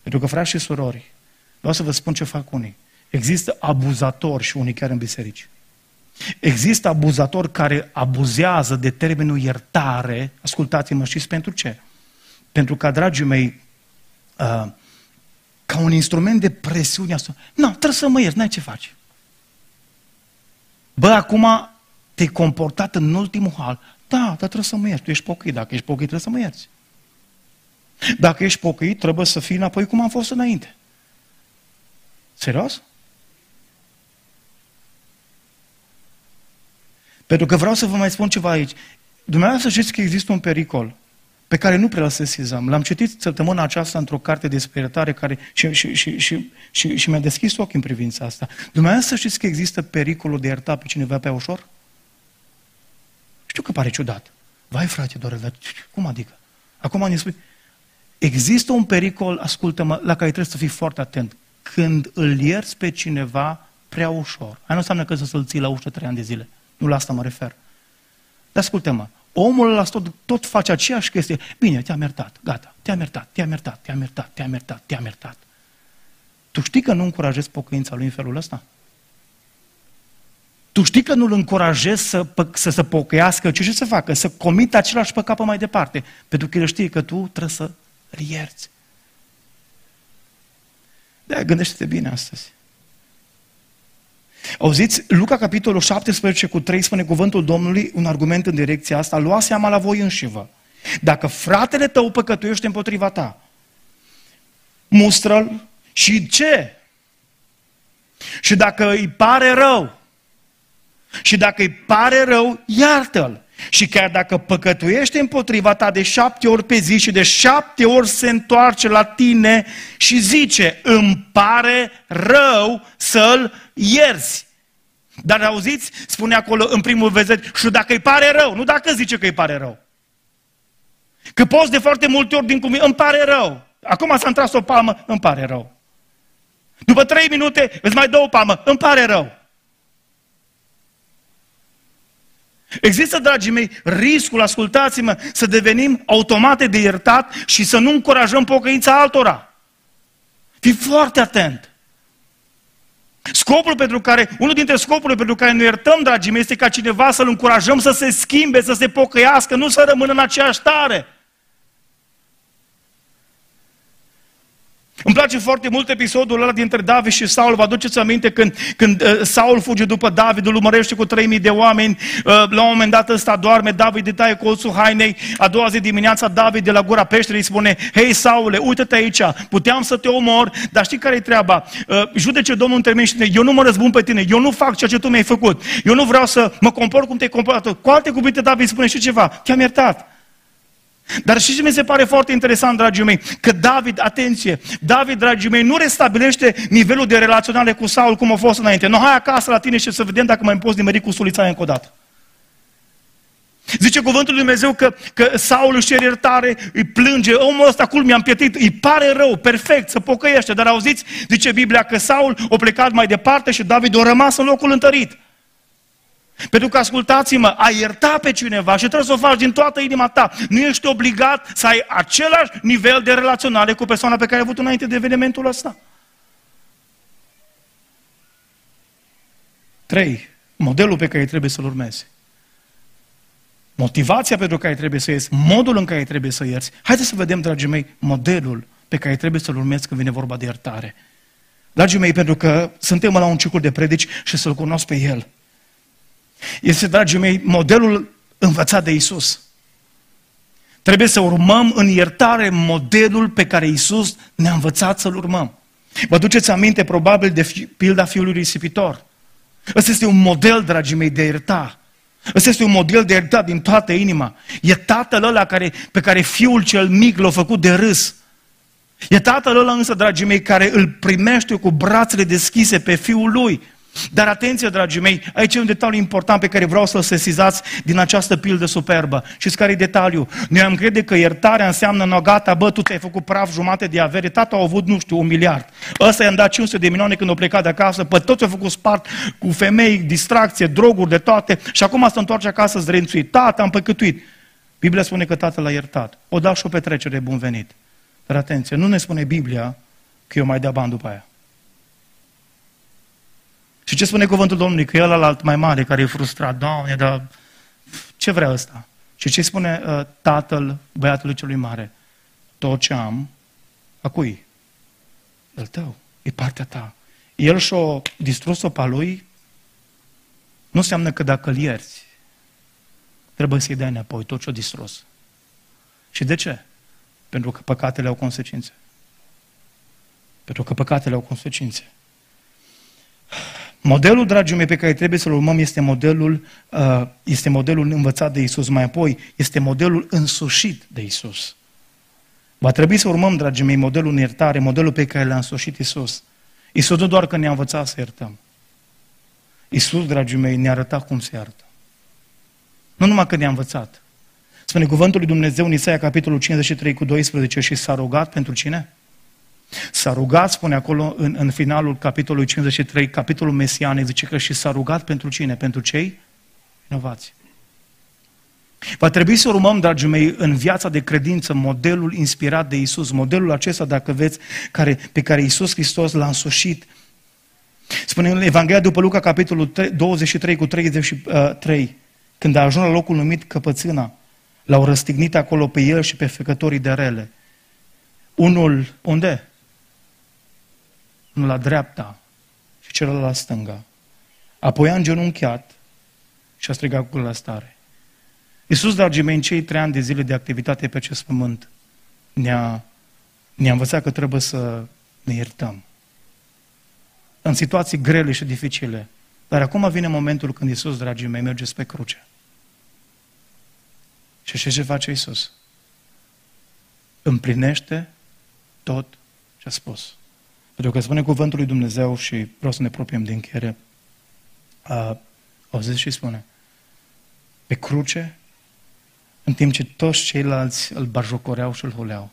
Pentru că, frați și surori, vreau să vă spun ce fac unii. Există abuzatori și unii chiar în biserici. Există abuzatori care abuzează de termenul iertare. Ascultați-mă, știți pentru ce? Pentru că, dragii mei, uh, ca un instrument de presiune asupra. Nu, trebuie să mă ierți, n-ai ce faci. Bă, acum te-ai comportat în ultimul hal. Da, dar trebuie să mă ierți. Tu ești pocăit. Dacă ești pocăit, trebuie să mă ierți. Dacă ești pocăit, trebuie să fii înapoi cum am fost înainte. Serios? Pentru că vreau să vă mai spun ceva aici. Dumneavoastră știți că există un pericol pe care nu prea îl sesizăm. L-am citit săptămâna aceasta într-o carte de iertare care și, și, și, și, și, și mi-a deschis ochii în privința asta. Dumneavoastră știți că există pericolul de a ierta pe cineva pe ușor? Știu că pare ciudat. Vai, frate, doar dar cum adică? Acum ne spui, există un pericol, ascultă-mă, la care trebuie să fii foarte atent. Când îl ierți pe cineva prea ușor. Aia nu înseamnă că să-l ții la ușă trei ani de zile. Nu la asta mă refer. Dar ascultă-mă, omul ăla tot, tot face aceeași chestie. Bine, te-am iertat, gata, te-am iertat, te-am iertat, te-am iertat, te-am iertat, te-am iertat. Tu știi că nu încurajezi pocăința lui în felul ăsta? Tu știi că nu-l încurajezi să, să se pocăiască, ce și să facă? Să comită același păcat pe mai departe. Pentru că el știe că tu trebuie să îl ierți. de gândește-te bine astăzi. Auziți, Luca capitolul 17 cu 3 spune cuvântul Domnului, un argument în direcția asta, lua seama la voi înșivă. Dacă fratele tău păcătuiește împotriva ta, mustră-l și ce? Și dacă îi pare rău, și dacă îi pare rău, iartă-l. Și chiar dacă păcătuiește împotriva ta de șapte ori pe zi și de șapte ori se întoarce la tine și zice, îmi pare rău să-l ierzi. Dar auziți, spune acolo în primul verset, și dacă îi pare rău, nu dacă zice că îi pare rău. Că poți de foarte multe ori din cum îmi pare rău. Acum s-a întras o palmă, îmi pare rău. După trei minute îți mai dă o palmă, îmi pare rău. Există, dragii mei, riscul, ascultați-mă, să devenim automate de iertat și să nu încurajăm pocăința altora. Fii foarte atent. Scopul pentru care, unul dintre scopurile pentru care ne iertăm, dragii mei, este ca cineva să-l încurajăm să se schimbe, să se pocăiască, nu să rămână în aceeași stare. Îmi place foarte mult episodul ăla dintre David și Saul. Vă aduceți aminte când, când uh, Saul fuge după David, îl urmărește cu 3000 de oameni. Uh, la un moment dat ăsta doarme, David îi taie colțul hainei. A doua zi dimineața David de la gura peșterii spune, Hei Saule, uite-te aici, puteam să te omor, dar știi care e treaba? Uh, judece Domnul în termen și spune, eu nu mă răzbun pe tine, eu nu fac ceea ce tu mi-ai făcut. Eu nu vreau să mă comport cum te-ai comportat. Cu alte cuvinte David spune și ceva, te-am iertat. Dar și ce mi se pare foarte interesant, dragii mei, că David, atenție, David, dragii mei, nu restabilește nivelul de relaționare cu Saul cum a fost înainte. Nu, hai acasă la tine și să vedem dacă mai poți nimeri cu sulița încă o dată. Zice cuvântul lui Dumnezeu că, că Saul își cere iertare, îi plânge, omul ăsta cul mi-am pietrit, îi pare rău, perfect, să pocăiește. Dar auziți, zice Biblia că Saul a plecat mai departe și David a rămas în locul întărit. Pentru că, ascultați-mă, ai ierta pe cineva și trebuie să o faci din toată inima ta. Nu ești obligat să ai același nivel de relaționare cu persoana pe care ai avut înainte de evenimentul ăsta. 3. Modelul pe care trebuie să-l urmezi. Motivația pentru care trebuie să ierți, modul în care trebuie să ierți. Haideți să vedem, dragii mei, modelul pe care trebuie să-l urmezi când vine vorba de iertare. Dragii mei, pentru că suntem la un ciclu de predici și să-L cunosc pe El. Este, dragii mei, modelul învățat de Isus. Trebuie să urmăm în iertare modelul pe care Isus ne-a învățat să-l urmăm. Vă duceți aminte probabil de pilda fiului risipitor. Ăsta este un model, dragii mei, de ierta. Ăsta este un model de ierta din toată inima. E tatăl ăla care, pe care fiul cel mic l-a făcut de râs. E tatăl ăla însă, dragii mei, care îl primește cu brațele deschise pe fiul lui. Dar atenție, dragii mei, aici e un detaliu important pe care vreau să-l sesizați din această pildă superbă. Și care e detaliu? Noi am crede că iertarea înseamnă, no gata, bă, tu ți-ai făcut praf jumate de avere, tata a avut, nu știu, un miliard. Ăsta i-am dat 500 de milioane când a plecat de acasă, pe toți au făcut spart cu femei, distracție, droguri, de toate, și acum să întoarce acasă zrențuit. Tata, am păcătuit. Biblia spune că tatăl l-a iertat. O da și o petrecere bun venit. Dar atenție, nu ne spune Biblia că eu mai dea bani după aia. Și ce spune cuvântul Domnului? Că el alt mai mare, care e frustrat, Doamne, dar ce vrea ăsta? Și ce spune uh, tatăl băiatului celui mare? Tot ce am, a cui? El tău, e partea ta. El și-o distrus-o pe lui, nu înseamnă că dacă îl ierți, trebuie să-i dai înapoi tot ce-o distrus. Și de ce? Pentru că păcatele au consecințe. Pentru că păcatele au consecințe. Modelul, dragii mei, pe care trebuie să-l urmăm este modelul, uh, este modelul învățat de Isus. Mai apoi, este modelul însușit de Isus. Va trebui să urmăm, dragii mei, modelul în iertare, modelul pe care l-a însușit Isus. Isus nu doar că ne-a învățat să iertăm. Isus, dragii mei, ne-a arătat cum se iartă. Nu numai că ne-a învățat. Spune cuvântul lui Dumnezeu în Isaia, capitolul 53 cu 12 și s-a rugat pentru cine? S-a rugat, spune acolo în, în finalul capitolului 53, capitolul mesianic, zice că și s-a rugat pentru cine? Pentru cei vinovați. Va trebui să urmăm, dragii mei, în viața de credință modelul inspirat de Isus, modelul acesta, dacă veți, care, pe care Isus Hristos l-a însușit. Spune în Evanghelia după Luca, capitolul 23 cu 33, când a ajuns la locul numit Căpățâna, l-au răstignit acolo pe el și pe făcătorii de rele. Unul, unde? Unul la dreapta și celălalt la stânga. Apoi a îngenunchiat și a strigat cu glas tare. Iisus, dragii mei, în cei trei ani de zile de activitate pe acest pământ, ne-a, ne-a învățat că trebuie să ne iertăm. În situații grele și dificile. Dar acum vine momentul când Iisus, dragii mei, merge pe cruce. Și ce ce face Iisus? Împlinește tot ce a spus. Pentru că spune cuvântul lui Dumnezeu și vreau să ne apropiem de încheiere. Au zis și spune, pe cruce, în timp ce toți ceilalți îl bajocoreau și îl huleau.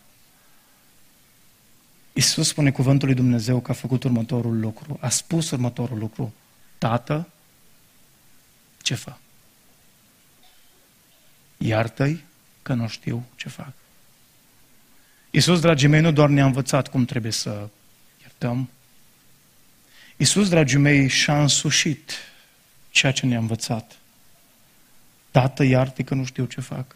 Iisus spune cuvântul lui Dumnezeu că a făcut următorul lucru, a spus următorul lucru. Tată, ce fac? Iartă-i că nu știu ce fac. Iisus, dragii mei, nu doar ne-a învățat cum trebuie să așteptăm. Iisus, dragii mei, și-a însușit ceea ce ne-a învățat. Tată, iartă că nu știu ce fac.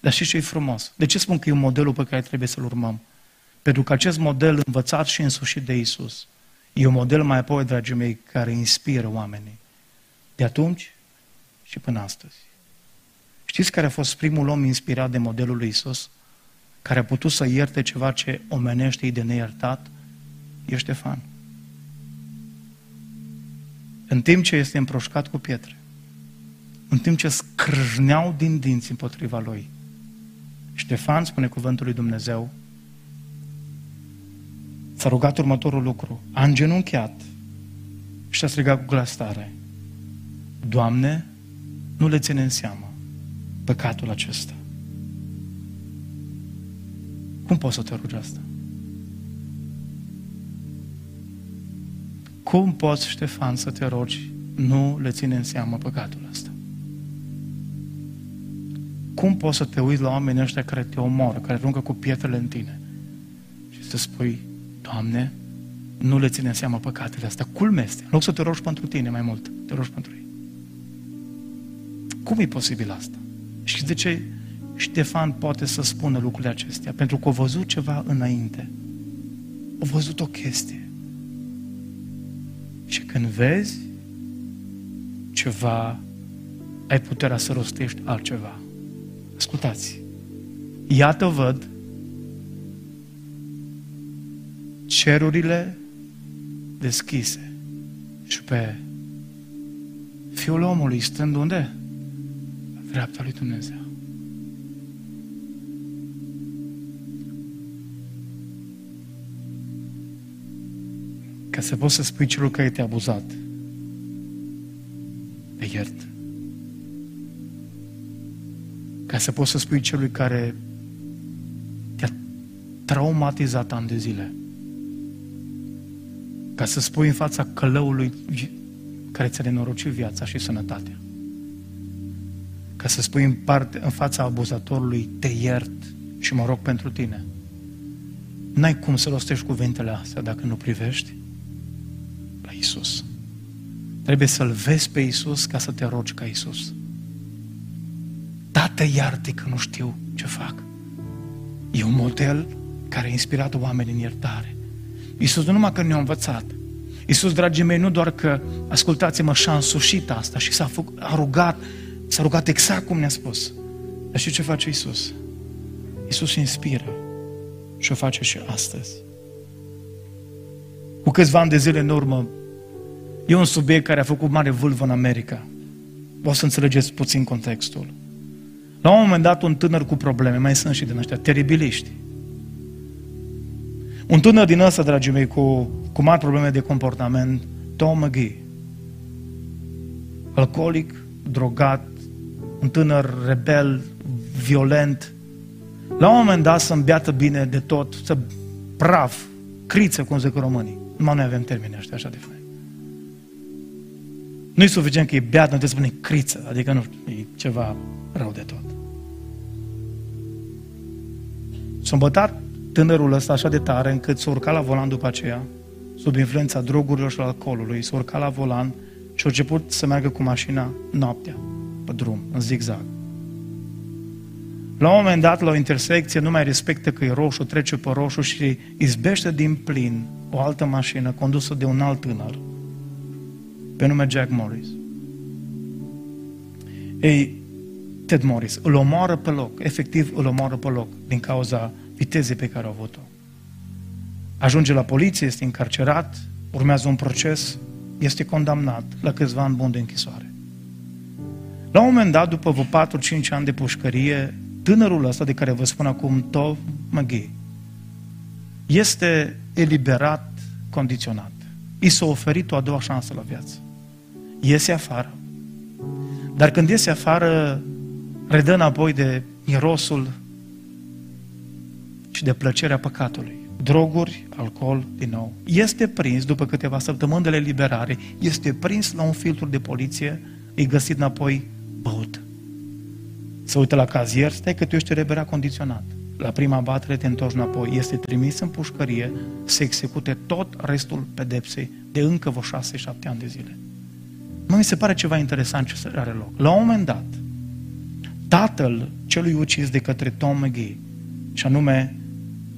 Dar și ce e frumos? De ce spun că e un modelul pe care trebuie să-l urmăm? Pentru că acest model învățat și însușit de Isus e un model mai apoi, dragii mei, care inspiră oamenii. De atunci și până astăzi. Știți care a fost primul om inspirat de modelul lui Isus? Care a putut să ierte ceva ce omenește de neiertat? E Ștefan. În timp ce este împroșcat cu pietre, în timp ce scrâșneau din dinți împotriva lui, Ștefan, spune cuvântul lui Dumnezeu, s-a rugat următorul lucru, a îngenunchiat și a strigat cu glas tare, Doamne, nu le ține în seamă păcatul acesta. Cum poți să te rogi asta? Cum poți, Ștefan, să te rogi? Nu le ține în seamă păcatul ăsta. Cum poți să te uiți la oamenii ăștia care te omoară, care aruncă cu pietrele în tine și să spui, Doamne, nu le ține în seamă păcatele astea. Culme este. În loc să te rogi pentru tine mai mult, te rogi pentru ei. Cum e posibil asta? Și de ce Ștefan poate să spună lucrurile acestea? Pentru că a văzut ceva înainte. A văzut o chestie. Și când vezi ceva, ai puterea să rostești altceva. Ascultați. Iată văd cerurile deschise și pe Fiul omului stând unde? La dreapta lui Dumnezeu. Să poți să spui celor care te-a abuzat, iert. Ca să poți să spui celui care te-a traumatizat ani de zile. Ca să spui în fața călăului care ți-a nenorocit viața și sănătatea. Ca să spui în, parte, în fața abuzatorului, te iert și mă rog pentru tine. N-ai cum să rostești cuvintele astea dacă nu privești la Isus. Trebuie să-L vezi pe Isus ca să te rogi ca Isus. Tată, iartă că nu știu ce fac. E un model care a inspirat oameni în iertare. Iisus nu numai că ne-a învățat. Iisus, dragii mei, nu doar că, ascultați-mă, și-a însușit asta și s-a făcut, a rugat, s-a rugat exact cum ne-a spus. Dar știu ce face Iisus? Iisus inspiră și o face și astăzi. Cu câțiva ani de zile în urmă, e un subiect care a făcut mare vâlvă în America. O să înțelegeți puțin contextul. La un moment dat, un tânăr cu probleme, mai sunt și din ăștia, teribiliști. Un tânăr din ăsta, dragii mei, cu, cu mari probleme de comportament, Tom McGee. Alcoolic, drogat, un tânăr rebel, violent. La un moment dat să îmbiată bine de tot, să praf, criță, cum zic românii. Numai noi avem termeni ăștia așa de fain. Nu-i suficient că e beat, nu trebuie să spune criță, adică nu e ceva rău de tot. S-a îmbătat tânărul ăsta așa de tare încât s-a urcat la volan după aceea, sub influența drogurilor și alcoolului, s-a urcat la volan și a început să meargă cu mașina noaptea, pe drum, în zigzag. La un moment dat, la o intersecție, nu mai respectă că e roșu, trece pe roșu și izbește din plin o altă mașină condusă de un alt tânăr, pe nume Jack Morris. Ei, Ted Morris îl omoară pe loc, efectiv îl omoară pe loc din cauza vitezei pe care a avut-o. Ajunge la poliție, este încarcerat, urmează un proces, este condamnat la câțiva ani buni de închisoare. La un moment dat, după vreo 4-5 ani de pușcărie, tânărul ăsta de care vă spun acum, Tov McGee, este eliberat condiționat. I s-a oferit o a doua șansă la viață. Iese afară. Dar când iese afară, redă înapoi de mirosul și de plăcerea păcatului. Droguri, alcool, din nou. Este prins, după câteva săptămâni de liberare, este prins la un filtru de poliție, e găsit înapoi băut. Să uită la cazier, stai că tu ești reberat condiționat. La prima batere te întorci înapoi. Este trimis în pușcărie să execute tot restul pedepsei de încă vreo șase, șapte ani de zile. Mă, mi se pare ceva interesant ce are loc. La un moment dat, tatăl celui ucis de către Tom McGee, și anume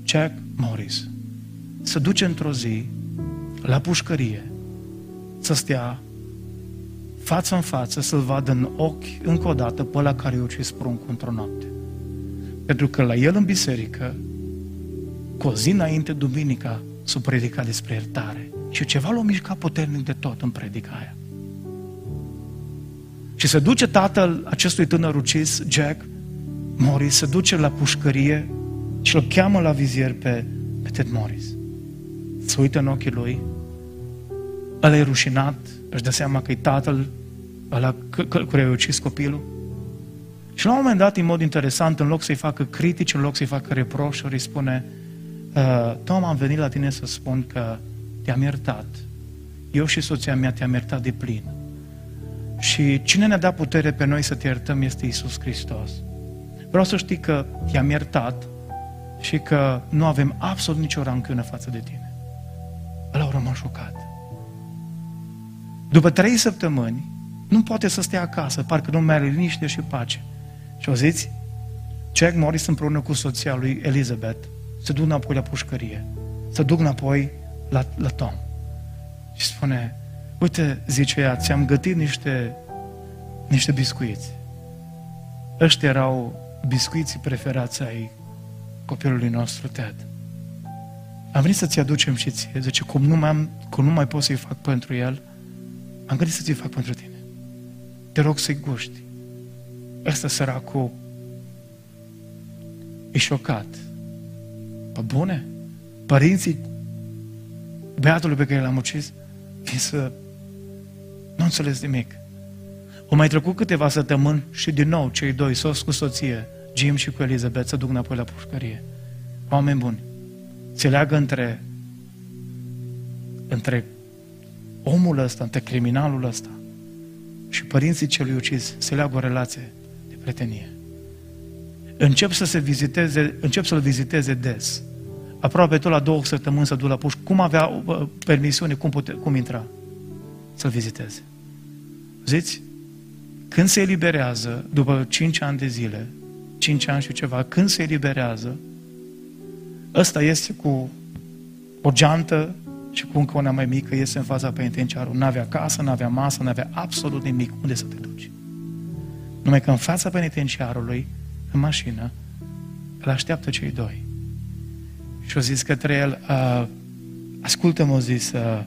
Jack Morris, să duce într-o zi la pușcărie, să stea față în față, să-l vadă în ochi încă o dată pe la care i-a ucis pruncul într-o noapte. Pentru că la el în biserică, cu o zi înainte, duminica, s-a predicat despre iertare. Și ceva l-a mișcat puternic de tot în predica aia. Și se duce tatăl acestui tânăr ucis, Jack Morris, se duce la pușcărie și îl cheamă la vizier pe, pe Ted Morris. Se uită în ochii lui, ăla e rușinat, își dă seama că e tatăl ăla care a ucis copilul. Și la un moment dat, în mod interesant, în loc să-i facă critici, în loc să-i facă reproșuri, îi spune uh, Tom, am venit la tine să spun că te-am iertat. Eu și soția mea te-am iertat de plin. Și cine ne-a dat putere pe noi să te iertăm este Isus Hristos. Vreau să știi că te-am iertat și că nu avem absolut nicio rancână față de tine. Ăla au rămas șocat. După trei săptămâni, nu poate să stea acasă, parcă nu mai are liniște și pace. Și auziți? Jack Morris împreună cu soția lui Elizabeth se duc înapoi la pușcărie, se duc înapoi la, la Tom. Și spune, uite, zice ea, ți-am gătit niște, niște biscuiți. Ăștia erau biscuiții preferați ai copilului nostru, Ted. Am venit să-ți aducem și ție. Zice, cum nu, mai am, cum nu mai pot să-i fac pentru el, am gândit să ți fac pentru tine. Te rog să-i guști. Ăsta săracul e șocat. Pă bune? Părinții beatului pe care l-am ucis vin să nu înțeles nimic. O mai trecut câteva săptămâni și din nou cei doi, sos cu soție, Jim și cu Elizabeth, să duc înapoi la pușcărie. Oameni buni, se leagă între, între omul ăsta, între criminalul ăsta și părinții celui ucis, se leagă o relație de prietenie. Încep să se viziteze, încep să-l viziteze des. Aproape tot la două săptămâni să duc la puș. Cum avea uh, permisiune, cum, pute, cum intra? Să-l viziteze. Ziți? Când se eliberează, după 5 ani de zile, 5 ani și ceva, când se eliberează, ăsta este cu o geantă și cu încă una mai mică, iese în fața penitenciarului. N-avea casă, n-avea masă, n-avea absolut nimic. Unde să te duci? Numai că în fața penitenciarului, în mașină, îl așteaptă cei doi. Și au zis către el, uh, ascultă-mă, zis, uh,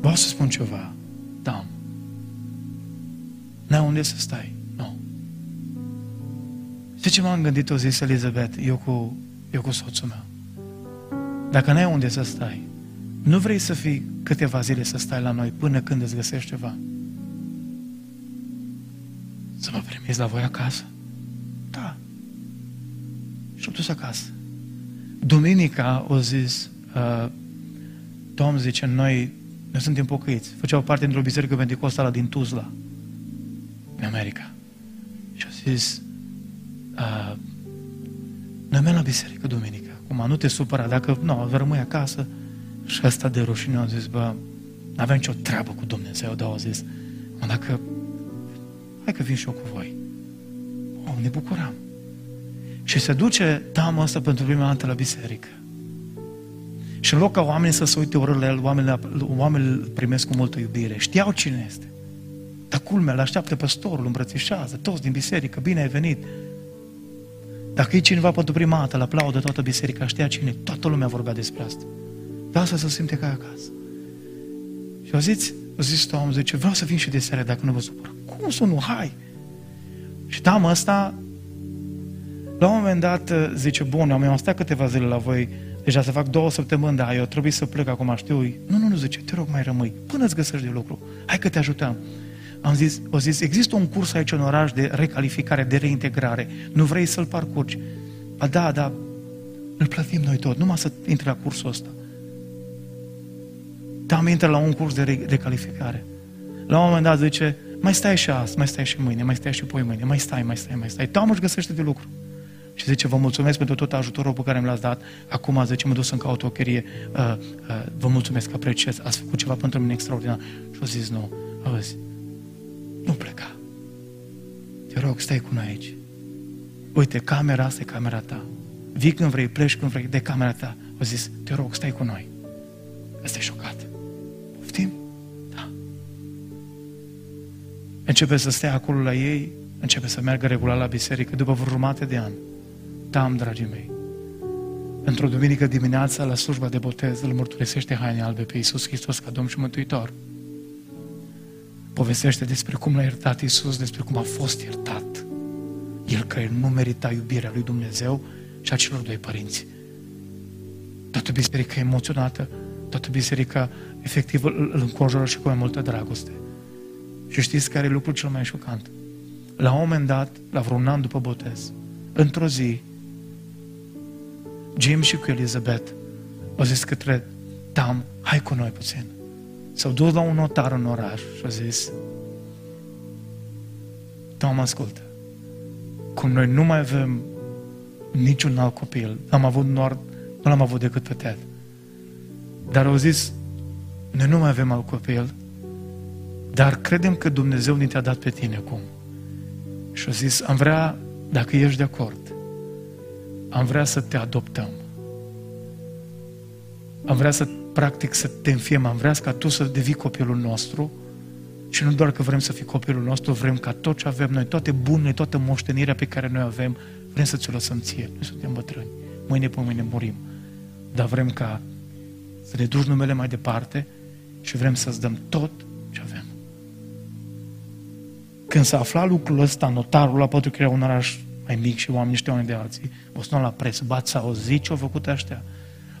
vreau să spun ceva. Da. N-ai unde să stai. Nu. Știi ce m-am gândit, o zis Elizabeth, eu cu, eu cu soțul meu. Dacă n-ai unde să stai, nu vrei să fii câteva zile să stai la noi până când îți găsești ceva? Să mă primiți la voi acasă? Da. Și-au dus acasă. Duminica o zis, uh, Domnul zice, noi, noi suntem pocăiți. Făceau parte dintr-o biserică pentecostală din Tuzla, în America. Și au zis, uh, noi mergem la biserică duminică. Acum, nu te supăra, dacă nu, rămâi acasă. Și ăsta de rușine a zis, bă, n-aveam nicio treabă cu Dumnezeu, dar au zis, mă, dacă, hai că vin și eu cu voi. Oh, ne bucuram. Și se duce dama asta pentru prima dată la biserică. Și în loc ca oamenii să se uite urât la el, oamenii, oamenii îl primesc cu multă iubire. Știau cine este. Dar culmea, îl așteaptă păstorul, îmbrățișează, toți din biserică, bine ai venit. Dacă e cineva pentru prima dată, la aplaudă toată biserica, știa cine, toată lumea vorbea despre asta. De asta se simte ca acasă. Și au zis, au zis omul, zice, vreau să vin și de seară dacă nu vă supăr. Cum să nu? Hai! Și dama asta, la un moment dat, zice, bun, am mai stat câteva zile la voi, deja să fac două săptămâni, dar eu trebuie să plec acum, știu. Nu, nu, nu, zice, te rog, mai rămâi, până îți găsești de lucru. Hai că te ajutăm. Am zis, o zis, există un curs aici în oraș de recalificare, de reintegrare. Nu vrei să-l parcurgi? A, da, da, îl plătim noi tot, numai să intri la cursul ăsta. Da, am intrat la un curs de recalificare. La un moment dat zice, mai stai și azi, mai stai și mâine, mai stai și poi mâine, mai stai, mai stai, mai stai. Doamne, își găsește de lucru. Și zice, vă mulțumesc pentru tot ajutorul pe care mi l-ați dat. Acum, zice, mă dus să caut o cherie. Uh, uh, vă mulțumesc, apreciez. Ați făcut ceva pentru mine extraordinar. Și au zis, nu, auzi, nu pleca. Te rog, stai cu noi aici. Uite, camera asta e camera ta. Vii când vrei, pleci când vrei, de camera ta. O zis, te rog, stai cu noi. Asta e șocat. Poftim? Da. Începe să stea acolo la ei, începe să meargă regulat la biserică după vreo jumate de ani. Da, dragii mei. Într-o duminică dimineața, la slujba de botez, îl mărturisește haine albe pe Iisus Hristos ca Domn și Mântuitor povestește despre cum l-a iertat Iisus, despre cum a fost iertat. El care nu merita iubirea lui Dumnezeu și a celor doi părinți. Toată biserica emoționată, toată biserica efectiv îl, îl înconjoară și cu mai multă dragoste. Și știți care e lucrul cel mai șocant? La un moment dat, la vreun an după botez, într-o zi, Jim și cu Elizabeth au zis către Tam, hai cu noi puțin. S-au dus la un notar în oraș și au zis, Doamne, ascultă, cum noi nu mai avem niciun alt copil, am avut doar, nu l-am avut decât pe Ted. Dar au zis, noi nu mai avem alt copil, dar credem că Dumnezeu ne te-a dat pe tine acum. Și au zis, am vrea, dacă ești de acord, am vrea să te adoptăm. Am vrea să practic să te înfiem, am vrea ca tu să devii copilul nostru și nu doar că vrem să fii copilul nostru, vrem ca tot ce avem noi, toate bunele, toată moștenirea pe care noi avem, vrem să ți-o lăsăm ție. Noi suntem bătrâni. Mâine pe mâine murim. Dar vrem ca să ne duci numele mai departe și vrem să-ți dăm tot ce avem. Când s-a aflat lucrul ăsta, notarul la pentru că era un oraș mai mic și oamenii știau unde de alții, o sunat la presă, bați să auzi ce au făcut ăștia.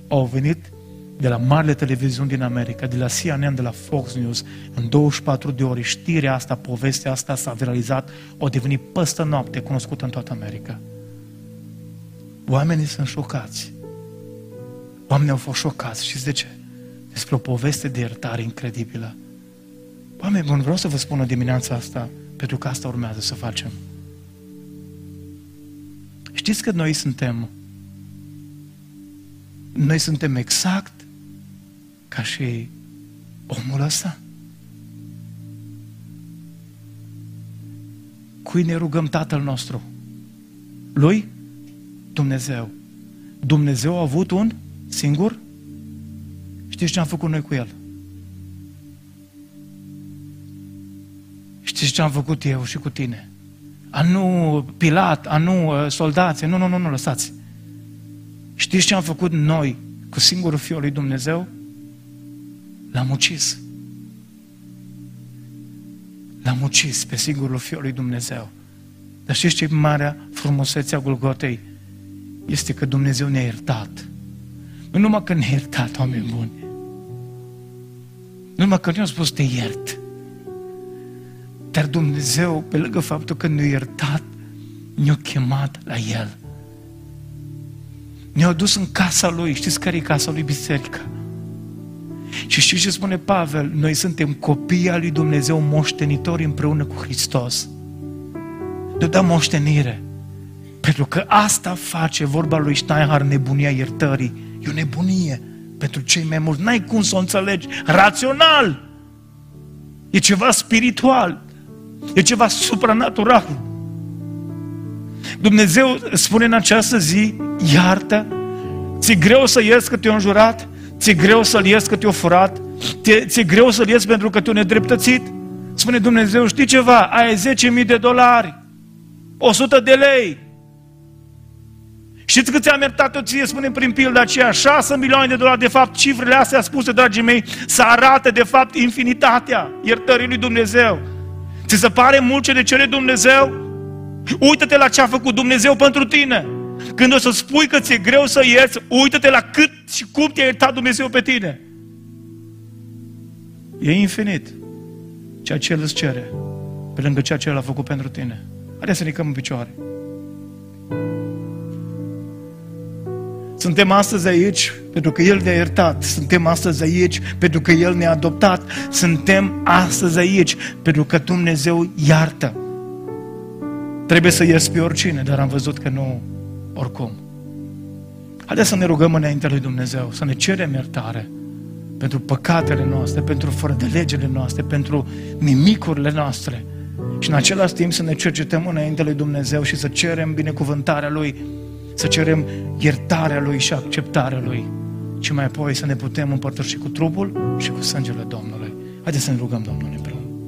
Au venit de la marile televiziuni din America, de la CNN, de la Fox News, în 24 de ore, știrea asta, povestea asta s-a viralizat, o devenit păstă noapte, cunoscută în toată America. Oamenii sunt șocați. Oamenii au fost șocați. Știți de ce? Despre o poveste de iertare incredibilă. Oameni buni, vreau să vă spun o dimineața asta, pentru că asta urmează să facem. Știți că noi suntem noi suntem exact ca și omul ăsta. Cui ne rugăm Tatăl nostru? Lui? Dumnezeu. Dumnezeu a avut un singur? Știți ce am făcut noi cu el? Știți ce am făcut eu și cu tine? A nu Pilat, a nu uh, soldați, nu, nu, nu, nu, lăsați. Știți ce am făcut noi cu singurul Fiul lui Dumnezeu? L-am ucis. L-am ucis pe singurul Fiul lui Dumnezeu. Dar știți ce marea frumusețe a Golgotei? Este că Dumnezeu ne-a iertat. Nu numai că ne-a iertat, oameni buni. Nu numai că ne-a spus te iert. Dar Dumnezeu, pe lângă faptul că ne-a iertat, ne-a chemat la El. Ne-a dus în casa Lui. Știți care e casa Lui? Biserica. Și știți ce spune Pavel? Noi suntem copii al lui Dumnezeu moștenitori împreună cu Hristos. Ne dă moștenire. Pentru că asta face vorba lui Steinhar nebunia iertării. E o nebunie pentru cei mai mulți. N-ai cum să o înțelegi. Rațional. E ceva spiritual. E ceva supranatural. Dumnezeu spune în această zi, iartă, ți-e greu să ierți că te-a înjurat, ți-e greu să-l ierți că te-a furat, ți-e greu să-l ierți pentru că te-a nedreptățit. Spune Dumnezeu, știi ceva, ai 10.000 de dolari, 100 de lei. Știți cât ți-am iertat eu ție, spune prin pilda aceea, 6 milioane de dolari, de fapt, cifrele astea spuse, dragii mei, să arate, de fapt, infinitatea iertării lui Dumnezeu. Ți se pare mult ce de cere Dumnezeu? Uită-te la ce a făcut Dumnezeu pentru tine. Când o să spui că ți-e greu să ierți, uită-te la cât și cum te-a iertat Dumnezeu pe tine. E infinit ceea ce El îți cere, pe lângă ceea ce El a făcut pentru tine. Haideți să ne în picioare. Suntem astăzi aici pentru că El ne-a iertat. Suntem astăzi aici pentru că El ne-a adoptat. Suntem astăzi aici pentru că Dumnezeu iartă. Trebuie să ies pe oricine, dar am văzut că nu oricum. Haideți să ne rugăm înaintea lui Dumnezeu, să ne cerem iertare pentru păcatele noastre, pentru fără de legele noastre, pentru nimicurile noastre. Și în același timp să ne cercetăm înaintea lui Dumnezeu și să cerem binecuvântarea Lui, să cerem iertarea Lui și acceptarea Lui. Și mai apoi să ne putem împărtăși cu trupul și cu sângele Domnului. Haideți să ne rugăm Domnului împreună.